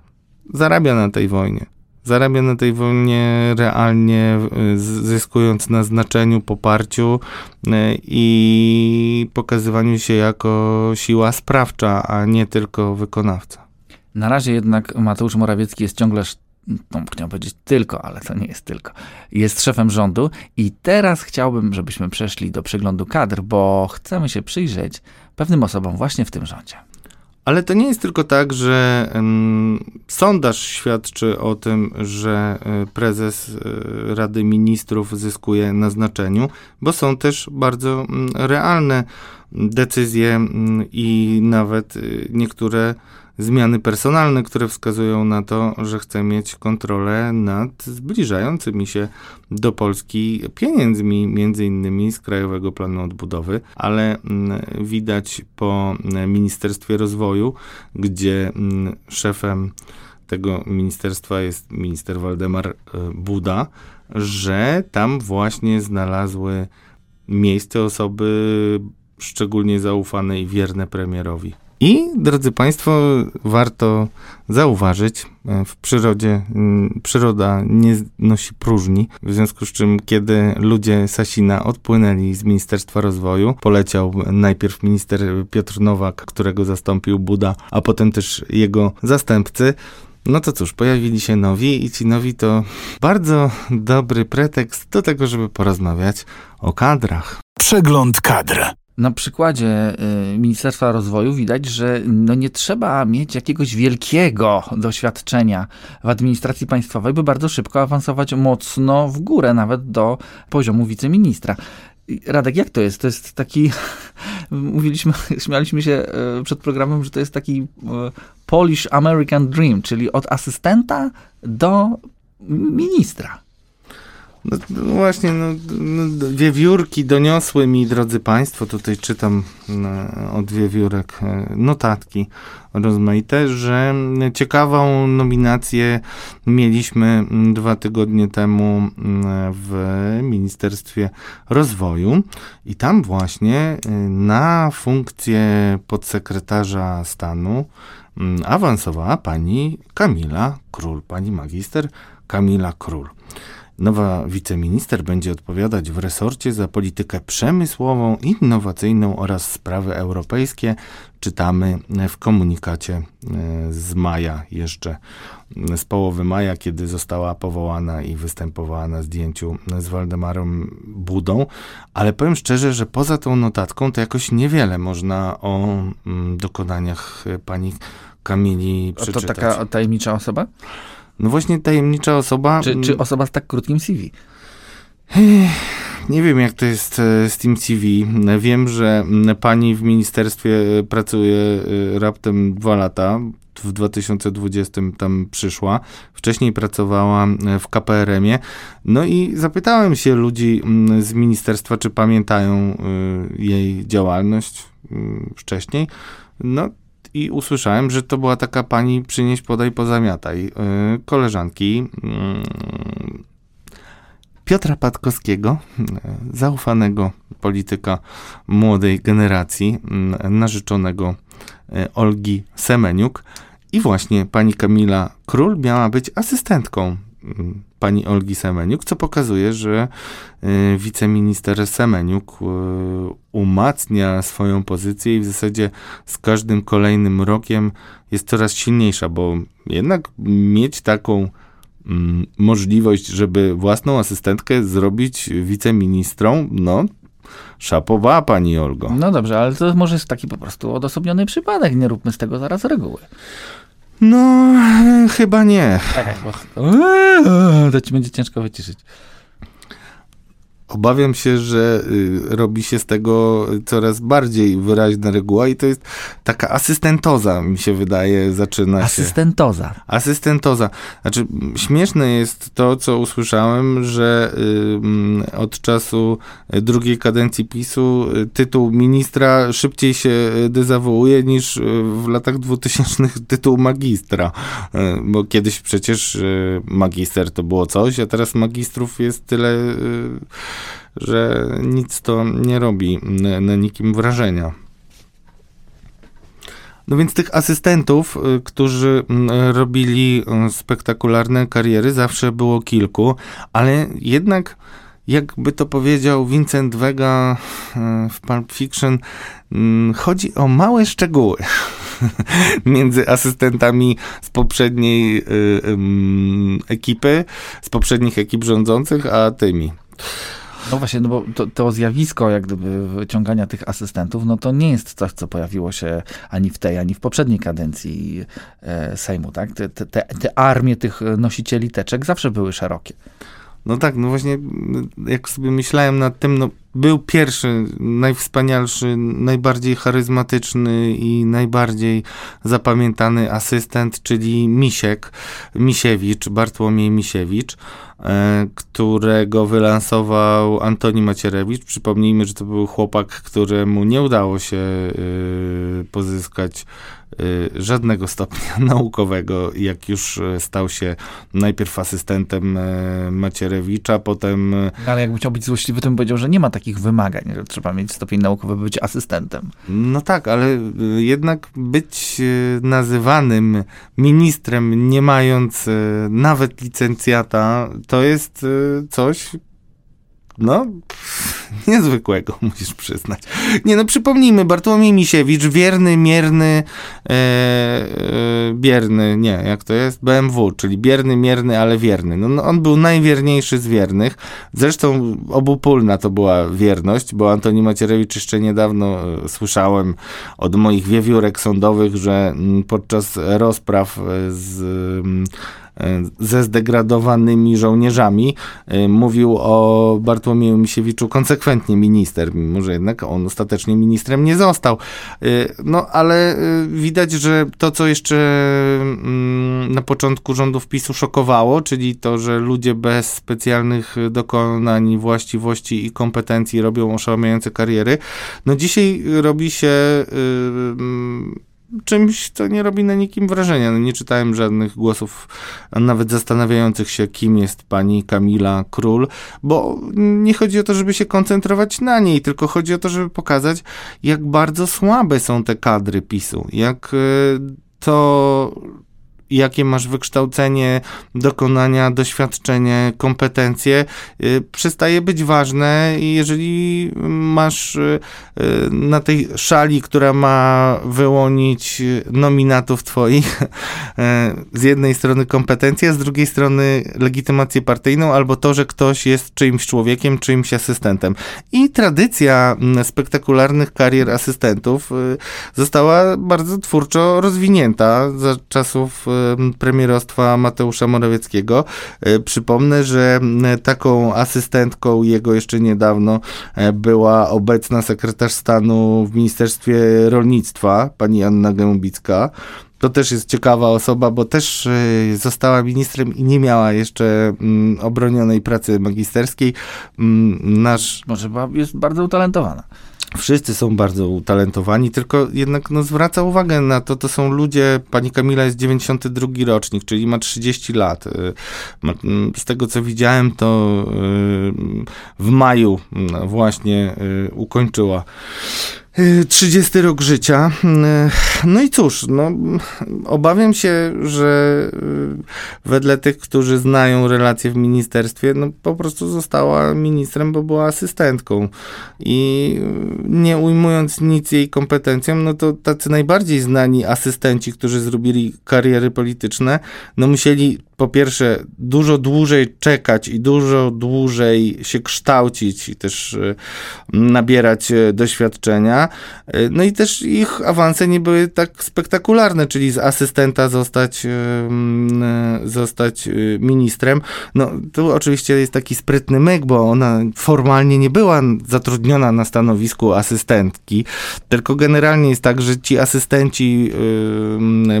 zarabia na tej wojnie zarabia na tej wojnie realnie, zyskując na znaczeniu, poparciu y, i pokazywaniu się jako siła sprawcza, a nie tylko wykonawca. Na razie jednak Mateusz Morawiecki jest ciągle no, chciałem powiedzieć tylko, ale to nie jest tylko, jest szefem rządu i teraz chciałbym, żebyśmy przeszli do przeglądu kadr, bo chcemy się przyjrzeć pewnym osobom właśnie w tym rządzie. Ale to nie jest tylko tak, że sondaż świadczy o tym, że e, prezes y, Rady Ministrów zyskuje na znaczeniu, bo są też bardzo um, realne decyzje um, i nawet y, niektóre zmiany personalne, które wskazują na to, że chce mieć kontrolę nad zbliżającymi się do Polski pieniędzmi, między innymi z Krajowego Planu Odbudowy, ale mm, widać po Ministerstwie Rozwoju, gdzie mm, szefem tego ministerstwa jest minister Waldemar e, Buda, że tam właśnie znalazły miejsce osoby szczególnie zaufane i wierne premierowi. I, drodzy Państwo, warto zauważyć, e, w przyrodzie przyroda nie nosi próżni, w związku z czym, kiedy ludzie Sasina odpłynęli z Ministerstwa Rozwoju, poleciał najpierw minister Piotr Nowak, którego zastąpił Buda, a potem też jego zastępcy, no to cóż, pojawili się nowi i ci nowi to bardzo dobry pretekst do tego, żeby porozmawiać o kadrach. Przegląd kadr. Na przykładzie y, Ministerstwa Rozwoju widać, że no nie trzeba mieć jakiegoś wielkiego doświadczenia w administracji państwowej, by bardzo szybko awansować mocno w górę, nawet do poziomu wiceministra. Radek, jak to jest? To jest taki, mówiliśmy, śmialiśmy się y, przed programem, że to jest taki y, Polish American Dream, czyli od asystenta do ministra. No, no właśnie, no, no, wiewiórki doniosły mi, drodzy Państwo, tutaj czytam no, od wiewiórek e, notatki rozmaite, że ciekawą nominację mieliśmy dwa tygodnie temu w Ministerstwie Rozwoju i tam właśnie e, na funkcję podsekretarza stanu awansowała pani Kamila Król, pani magister Kamila Król. Nowa wiceminister będzie odpowiadać w resorcie za politykę przemysłową, innowacyjną oraz sprawy europejskie. Czytamy w komunikacie e, z maja, jeszcze z połowy maja, kiedy została powołana i występowała na zdjęciu z Waldemarem Budą. Ale powiem szczerze, że poza tą notatką to jakoś niewiele można o mm, dokonaniach pani Kamili przeczytać. To taka tajemnicza osoba? No właśnie tajemnicza osoba. Czy, czy osoba z tak krótkim CV? Nie wiem, jak to jest e, z tym CV. Wiem, że pani w ministerstwie e, pracuje e, raptem dwa lata. W 2020 tam przyszła. Wcześniej pracowała w KPRM-ie. No i zapytałem się ludzi z ministerstwa, czy pamiętają jej działalność wcześniej. No, i usłyszałem, że to była taka pani przynieś, podaj, pozamiataj. Yy, koleżanki yy, Piotra Patkowskiego, yy, zaufanego polityka młodej generacji, yy, narzeczonego yy, Olgi Semeniuk i właśnie pani Kamila Król miała być asystentką pani Olgi Semeniuk, co pokazuje, że y, wiceminister Semeniuk y, umacnia swoją pozycję i w zasadzie z każdym kolejnym rokiem jest coraz silniejsza, bo jednak mieć taką mm, możliwość, żeby własną asystentkę zrobić wiceministrą, no szapowa pani Olgo. No dobrze, ale to może jest taki po prostu odosobniony przypadek, nie róbmy z tego zaraz reguły. No, chyba nie. To ci będzie ciężko wyciszyć. Obawiam się, że y, robi się z tego coraz bardziej wyraźna reguła i to jest taka asystentoza, mi się wydaje, zaczyna się. Asystentoza. Asystentoza. Znaczy, śmieszne jest to, co usłyszałem, że y, od czasu drugiej kadencji PiSu y, tytuł ministra szybciej się dezawuuje niż w latach dwutysięcznych tytuł magistra. Y, bo kiedyś przecież y, magister to było coś, a teraz magistrów jest tyle y, że nic to nie robi na nikim wrażenia. No więc tych asystentów, y, którzy mm, robili y, spektakularne kariery, zawsze było kilku, ale jednak jakby to powiedział Vincent Vega y, w Pulp Fiction, mm, chodzi o małe szczegóły między asystentami z poprzedniej ekipy, z poprzednich ekip rządzących, a tymi. No właśnie, no bo to, to, zjawisko jak gdyby wyciągania tych asystentów, no to nie jest coś, co pojawiło się ani w tej, ani w poprzedniej kadencji e, Sejmu, tak? Te, te, te armie tych nosicieli teczek zawsze były szerokie. No tak, no właśnie, jak sobie myślałem nad tym, no był pierwszy, najwspanialszy, najbardziej charyzmatyczny i najbardziej zapamiętany asystent, czyli Misiek, Misiewicz, Bartłomiej Misiewicz, e, którego wylansował Antoni Macierewicz. Przypomnijmy, że to był chłopak, któremu nie udało się e, pozyskać żadnego stopnia naukowego, jak już y, stał się najpierw asystentem y, Macierewicza, potem... No, ale jakby chciał być złośliwy, to bym powiedział, że nie ma takich wymagań, że trzeba mieć stopień naukowy, by być asystentem. No tak, ale jednak być nazywanym ministrem, nie mając nawet licencjata, to jest coś, no, niezwykłego, musisz przyznać. Nie no, przypomnijmy, Bartłomiej Misiewicz, wierny, mierny, e, e, bierny, nie, jak to jest? BMW, czyli bierny, mierny, ale wierny. No, no, on był najwierniejszy z wiernych. Zresztą obopólna to była wierność, bo Antoni Macierewicz jeszcze niedawno e, słyszałem od moich wiewiórek sądowych, że mm, podczas rozpraw e, z m, ze zdegradowanymi żołnierzami. Y, mówił o Bartłomieju Misiewiczu konsekwentnie minister, mimo że jednak on ostatecznie ministrem nie został. Y, no ale widać, że to, co jeszcze mm, na początku rządów PiSu szokowało, czyli to, że ludzie bez specjalnych dokonań, właściwości i kompetencji robią oszałamiające kariery, no dzisiaj robi się czymś, co nie robi na nikim wrażenia. No nie czytałem żadnych głosów, nawet zastanawiających się, kim jest pani Kamila Król, bo nie chodzi o to, żeby się koncentrować na niej, tylko chodzi o to, żeby pokazać, jak bardzo słabe są te kadry PiSu, jak e, to jakie masz wykształcenie, dokonania, doświadczenie, kompetencje, y, przestaje być ważne i jeżeli masz y, y, na tej szali, która ma wyłonić nominatów twoich, z jednej strony kompetencje, z drugiej strony legitymację partyjną, albo to, że ktoś jest czyimś człowiekiem, czyimś asystentem. I tradycja mm, spektakularnych karier asystentów została bardzo twórczo rozwinięta za czasów premierostwa Mateusza Morawieckiego. E, przypomnę, że taką asystentką jego jeszcze niedawno e, była obecna sekretarz stanu w Ministerstwie Rolnictwa, pani Anna Gębicka. To też jest ciekawa osoba, bo też e, została ministrem i nie miała jeszcze obronionej pracy magisterskiej. Nasz... Może jest bardzo utalentowana. Wszyscy są bardzo utalentowani, tylko jednak no, zwraca uwagę na to, to są ludzie, pani Kamila jest 92 rocznik, czyli ma 30 lat. Y, mm, z tego co widziałem, to y, w maju właśnie ukończyła 30 rok życia. No i cóż, no, obawiam się, że wedle tych, którzy znają relacje w ministerstwie, no po prostu została ministrem, bo była asystentką. I nie ujmując nic jej kompetencjom, no to tacy najbardziej znani asystenci, którzy zrobili kariery polityczne, no musieli po pierwsze dużo dłużej czekać i dużo dłużej się kształcić i też e, nabierać e, doświadczenia. E, no i też ich awanse nie były tak spektakularne, czyli z asystenta zostać, zostać ministrem. No tu oczywiście jest taki sprytny myk, bo ona formalnie nie była zatrudniona na stanowisku asystentki, tylko generalnie jest tak, że ci asystenci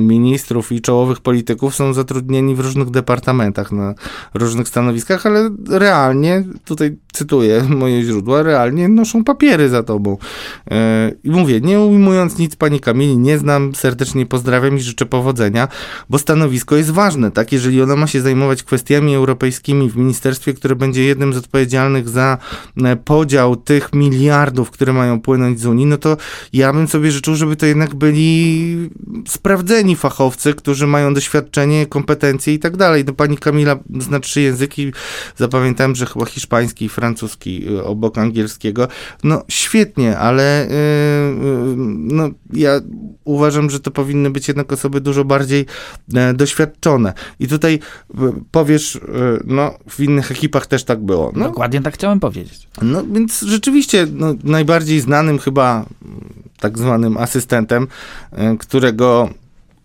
ministrów i czołowych polityków są zatrudnieni w różnych różnych departamentach, na różnych stanowiskach, ale realnie, tutaj cytuję moje źródła, realnie noszą papiery za tobą. E, I mówię, nie ujmując nic pani Kamili, nie znam, serdecznie pozdrawiam i życzę powodzenia, bo stanowisko jest ważne, tak? Jeżeli ona ma się zajmować kwestiami europejskimi w ministerstwie, które będzie jednym z odpowiedzialnych za e, podział tych miliardów, które mają płynąć z Unii, no to ja bym sobie życzył, żeby to jednak byli sprawdzeni fachowcy, którzy mają doświadczenie, kompetencje i tak dalej. No pani Kamila zna trzy języki, zapamiętałem, że chyba hiszpański i francuski y, obok angielskiego. No świetnie, ale yy, no, ja uważam, że to powinny być jednak osoby dużo bardziej e, doświadczone. I tutaj y, powiesz, y, no w innych ekipach też tak było. No, Dokładnie tak chciałem powiedzieć. no więc rzeczywiście no, najbardziej znanym chyba tak zwanym asystentem, y, którego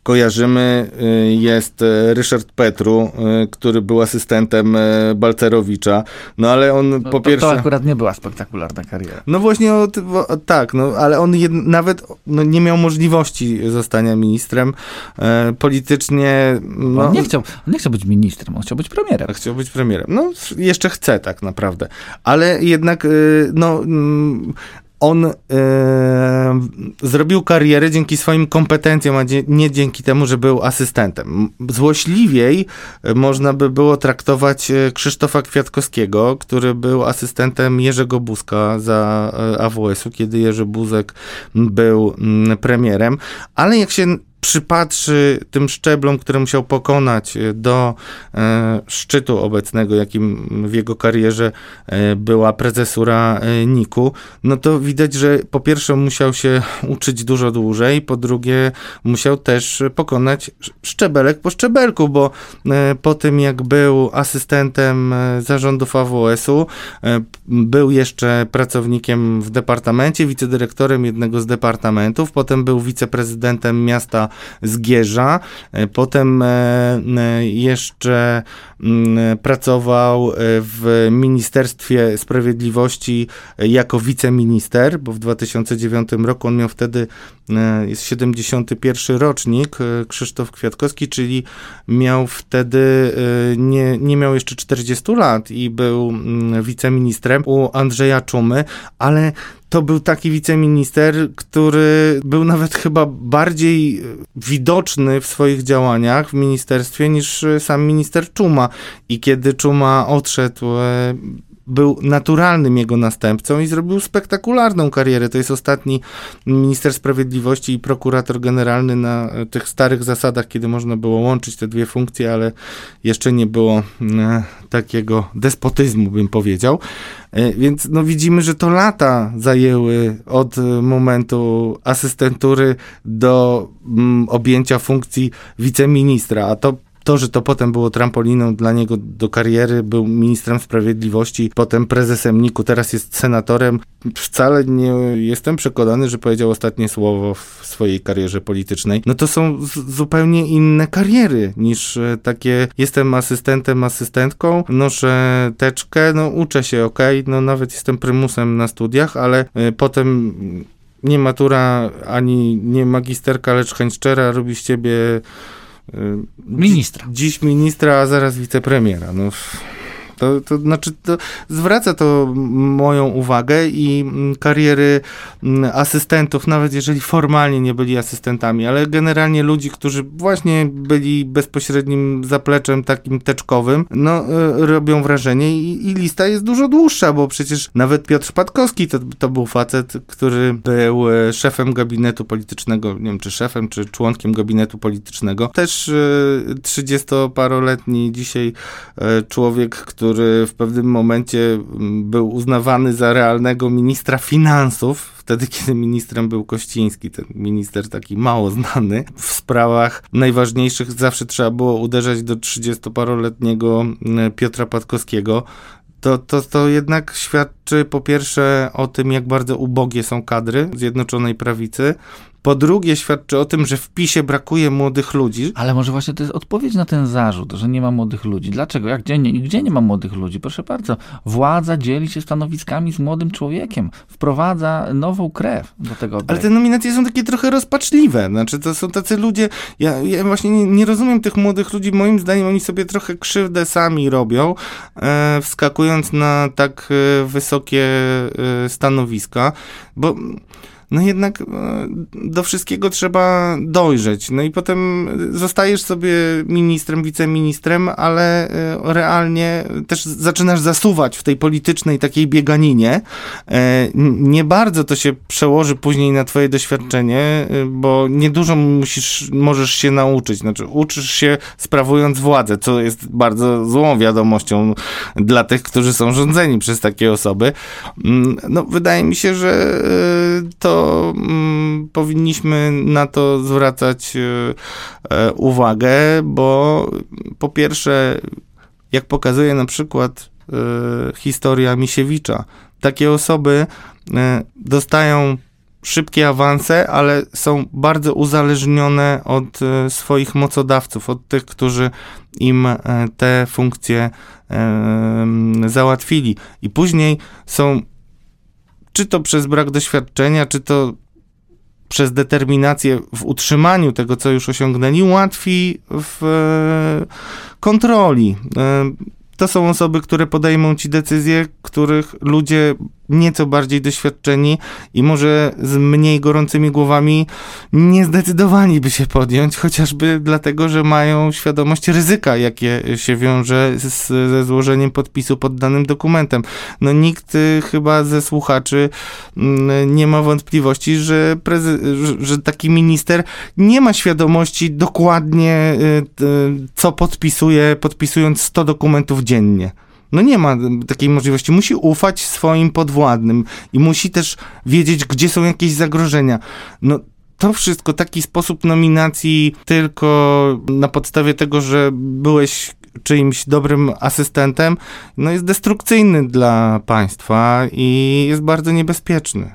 kojarzymy, y, jest y, Ryszard Petru, y, który był asystentem Balcerowicza. No ale on No, po to, pierwsze... to akurat nie była spektakularna kariera. No właśnie, o, o, tak, no, ale on jed, nawet no, nie miał możliwości zostania ministrem. E, politycznie... No, On, nie chciał, on nie chciał być ministrem, on chciał być premierem. Chciał być premierem. No, jeszcze chce tak naprawdę. Ale jednak, no, mm, on y, zrobił karierę dzięki swoim kompetencjom, a nie dzięki temu, że był asystentem. Złośliwiej y, można by było traktować y, Krzysztofa Kwiatkowskiego, który był asystentem Jerzego Buzka za AWS-u, kiedy Jerzy Buzek był premierem. Ale jak się przypatrzy tym szczeblom, które musiał pokonać y, do e, szczytu obecnego, jakim w jego karierze e, była prezesura e, NIK-u, no to widać, że po pierwsze musiał się uczyć dużo dłużej, po drugie musiał też pokonać szczebelek po szczebelku, bo e, po tym jak był asystentem e, zarządów AWS-u, e, był jeszcze pracownikiem w departamencie, wicedyrektorem jednego z departamentów, potem był wiceprezydentem miasta Zgierza, e, potem e, e, jeszcze mm, pracował w Ministerstwie Sprawiedliwości jako wiceminister, bo w 2009 roku on miał wtedy, jest 71 rocznik, Krzysztof Kwiatkowski, czyli miał wtedy, nie, nie miał jeszcze 40 lat i był mm, wiceministrem u Andrzeja Czumy, ale to był taki wiceminister, który był nawet chyba bardziej e, widoczny w swoich działaniach w ministerstwie niż e, sam minister Czuma. I kiedy Czuma odszedł, e, był naturalnym jego następcą i zrobił spektakularną karierę. To jest ostatni minister sprawiedliwości i prokurator generalny na e, tych starych zasadach, kiedy można było łączyć te dwie funkcje, ale jeszcze nie było e, takiego despotyzmu, bym powiedział. E, Więc no widzimy, że to lata zajęły od momentu asystentury do mm, objęcia funkcji wiceministra, a to to, że to potem było trampoliną dla niego do kariery, był ministrem sprawiedliwości, potem prezesem NIK-u, teraz jest senatorem. Wcale nie jestem przekonany, że powiedział ostatnie słowo w swojej karierze politycznej. No to są zupełnie inne kariery niż e, takie jestem asystentem, asystentką, noszę teczkę, no uczę się, ok, no nawet jestem prymusem na studiach, ale e, potem nie matura, ani nie magisterka, lecz chęć szczera robi z ciebie Ministra. Dziś ministra, a zaraz wicepremiera. No, to, to znaczy, to zwraca to moją uwagę i kariery asystentów, nawet jeżeli formalnie nie byli asystentami, ale generalnie ludzi, którzy właśnie byli bezpośrednim zapleczem takim teczkowym, no y, robią wrażenie i, i lista jest dużo dłuższa, bo przecież nawet Piotr Patkowski to, to był facet, który był y, szefem gabinetu politycznego, nie wiem czy szefem, czy członkiem gabinetu politycznego. Też y, 30-paroletni dzisiaj e, człowiek, który w pewnym momencie mm, był uznawany za realnego ministra finansów, wtedy kiedy ministrem był Kościński, ten minister taki mało znany. W sprawach najważniejszych zawsze trzeba było uderzać do 30-paroletniego mm, Piotra Patkowskiego. To, to, to jednak świadczy po pierwsze o tym, jak bardzo ubogie są kadry Zjednoczonej Prawicy. Po drugie, świadczy o tym, że w PiSie brakuje młodych ludzi. Ale może właśnie to jest odpowiedź na ten zarzut, że nie ma młodych ludzi. Dlaczego? Jak, gdzie, nie, gdzie nie ma młodych ludzi? Proszę bardzo, władza dzieli się stanowiskami z młodym człowiekiem, wprowadza nową krew do tego Ale te nominacje są takie trochę rozpaczliwe. Znaczy, to są tacy ludzie. Ja, ja właśnie nie, nie rozumiem tych młodych ludzi. Moim zdaniem oni sobie trochę krzywdę sami robią, e, wskakując na tak e, wysokie e, stanowiska, bo. No jednak e, do wszystkiego trzeba dojrzeć. No i potem zostajesz sobie ministrem, wiceministrem, ale e, realnie też zaczynasz zasuwać w tej politycznej takiej bieganinie. E, Nie bardzo to się przełoży później na twoje doświadczenie, bo niedużo musisz, możesz się nauczyć. Znaczy uczysz się sprawując władzę, co jest bardzo złą wiadomością dla tych, którzy są rządzeni przez takie osoby. Mm, No, wydaje mi się, że e, mm, powinniśmy na to zwracać e, e, uwagę, bo po pierwsze, jak pokazuje na przykład e, historia Misiewicza, takie osoby e, dostają szybkie awanse, ale są bardzo uzależnione od e, swoich mocodawców, od tych, którzy im e, te funkcje załatwili. I później są, czy to przez brak doświadczenia, czy to przez determinację w utrzymaniu tego, co już osiągnęli, łatwi w e, kontroli. E, to są osoby, które podejmą ci decyzje, których ludzie nieco bardziej doświadczeni i może z mniej gorącymi głowami nie zdecydowaliby się podjąć, chociażby dlatego, że mają świadomość ryzyka, jakie się wiąże z, ze złożeniem podpisu pod danym dokumentem. No nikt y, chyba ze słuchaczy mm, nie ma wątpliwości, że, że, taki minister nie ma świadomości dokładnie, y, co podpisuje, podpisując 100 dokumentów dziennie. No nie ma takiej możliwości. Musi ufać swoim podwładnym i musi też wiedzieć, gdzie są jakieś zagrożenia. No to wszystko, taki sposób nominacji tylko na podstawie tego, że byłeś czyimś dobrym asystentem, no jest destrukcyjny dla państwa i jest bardzo niebezpieczny.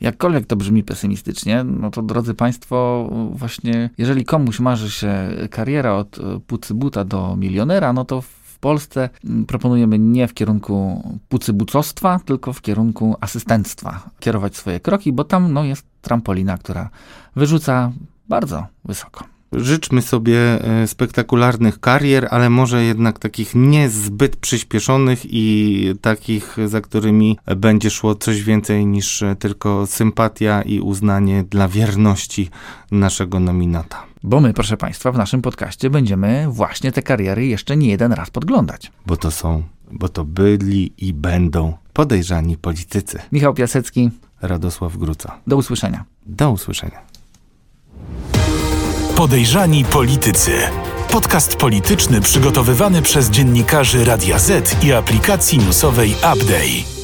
Jakkolwiek to brzmi pesymistycznie, no to drodzy Państwo, właśnie jeżeli komuś marzy się kariera od e, pucybuta do milionera, no to w Polsce mm, proponujemy nie w kierunku pucybucostwa, tylko w kierunku asystentstwa kierować swoje kroki, bo tam no, jest trampolina, która wyrzuca bardzo wysoko. Życzmy sobie e, spektakularnych karier, ale może jednak takich niezbyt przyspieszonych i takich, za którymi będzie szło coś więcej niż e, tylko sympatia i uznanie dla wierności naszego nominata. Bo my, proszę Państwa, w naszym podcaście będziemy właśnie te kariery jeszcze nie jeden raz podglądać. Bo to są, bo to byli i będą podejrzani politycy. Michał Piasecki, Radosław Gruca. do usłyszenia. Do usłyszenia. Podejrzani politycy. Podcast polityczny przygotowywany przez dziennikarzy Radia Z i aplikacji newsowej Update.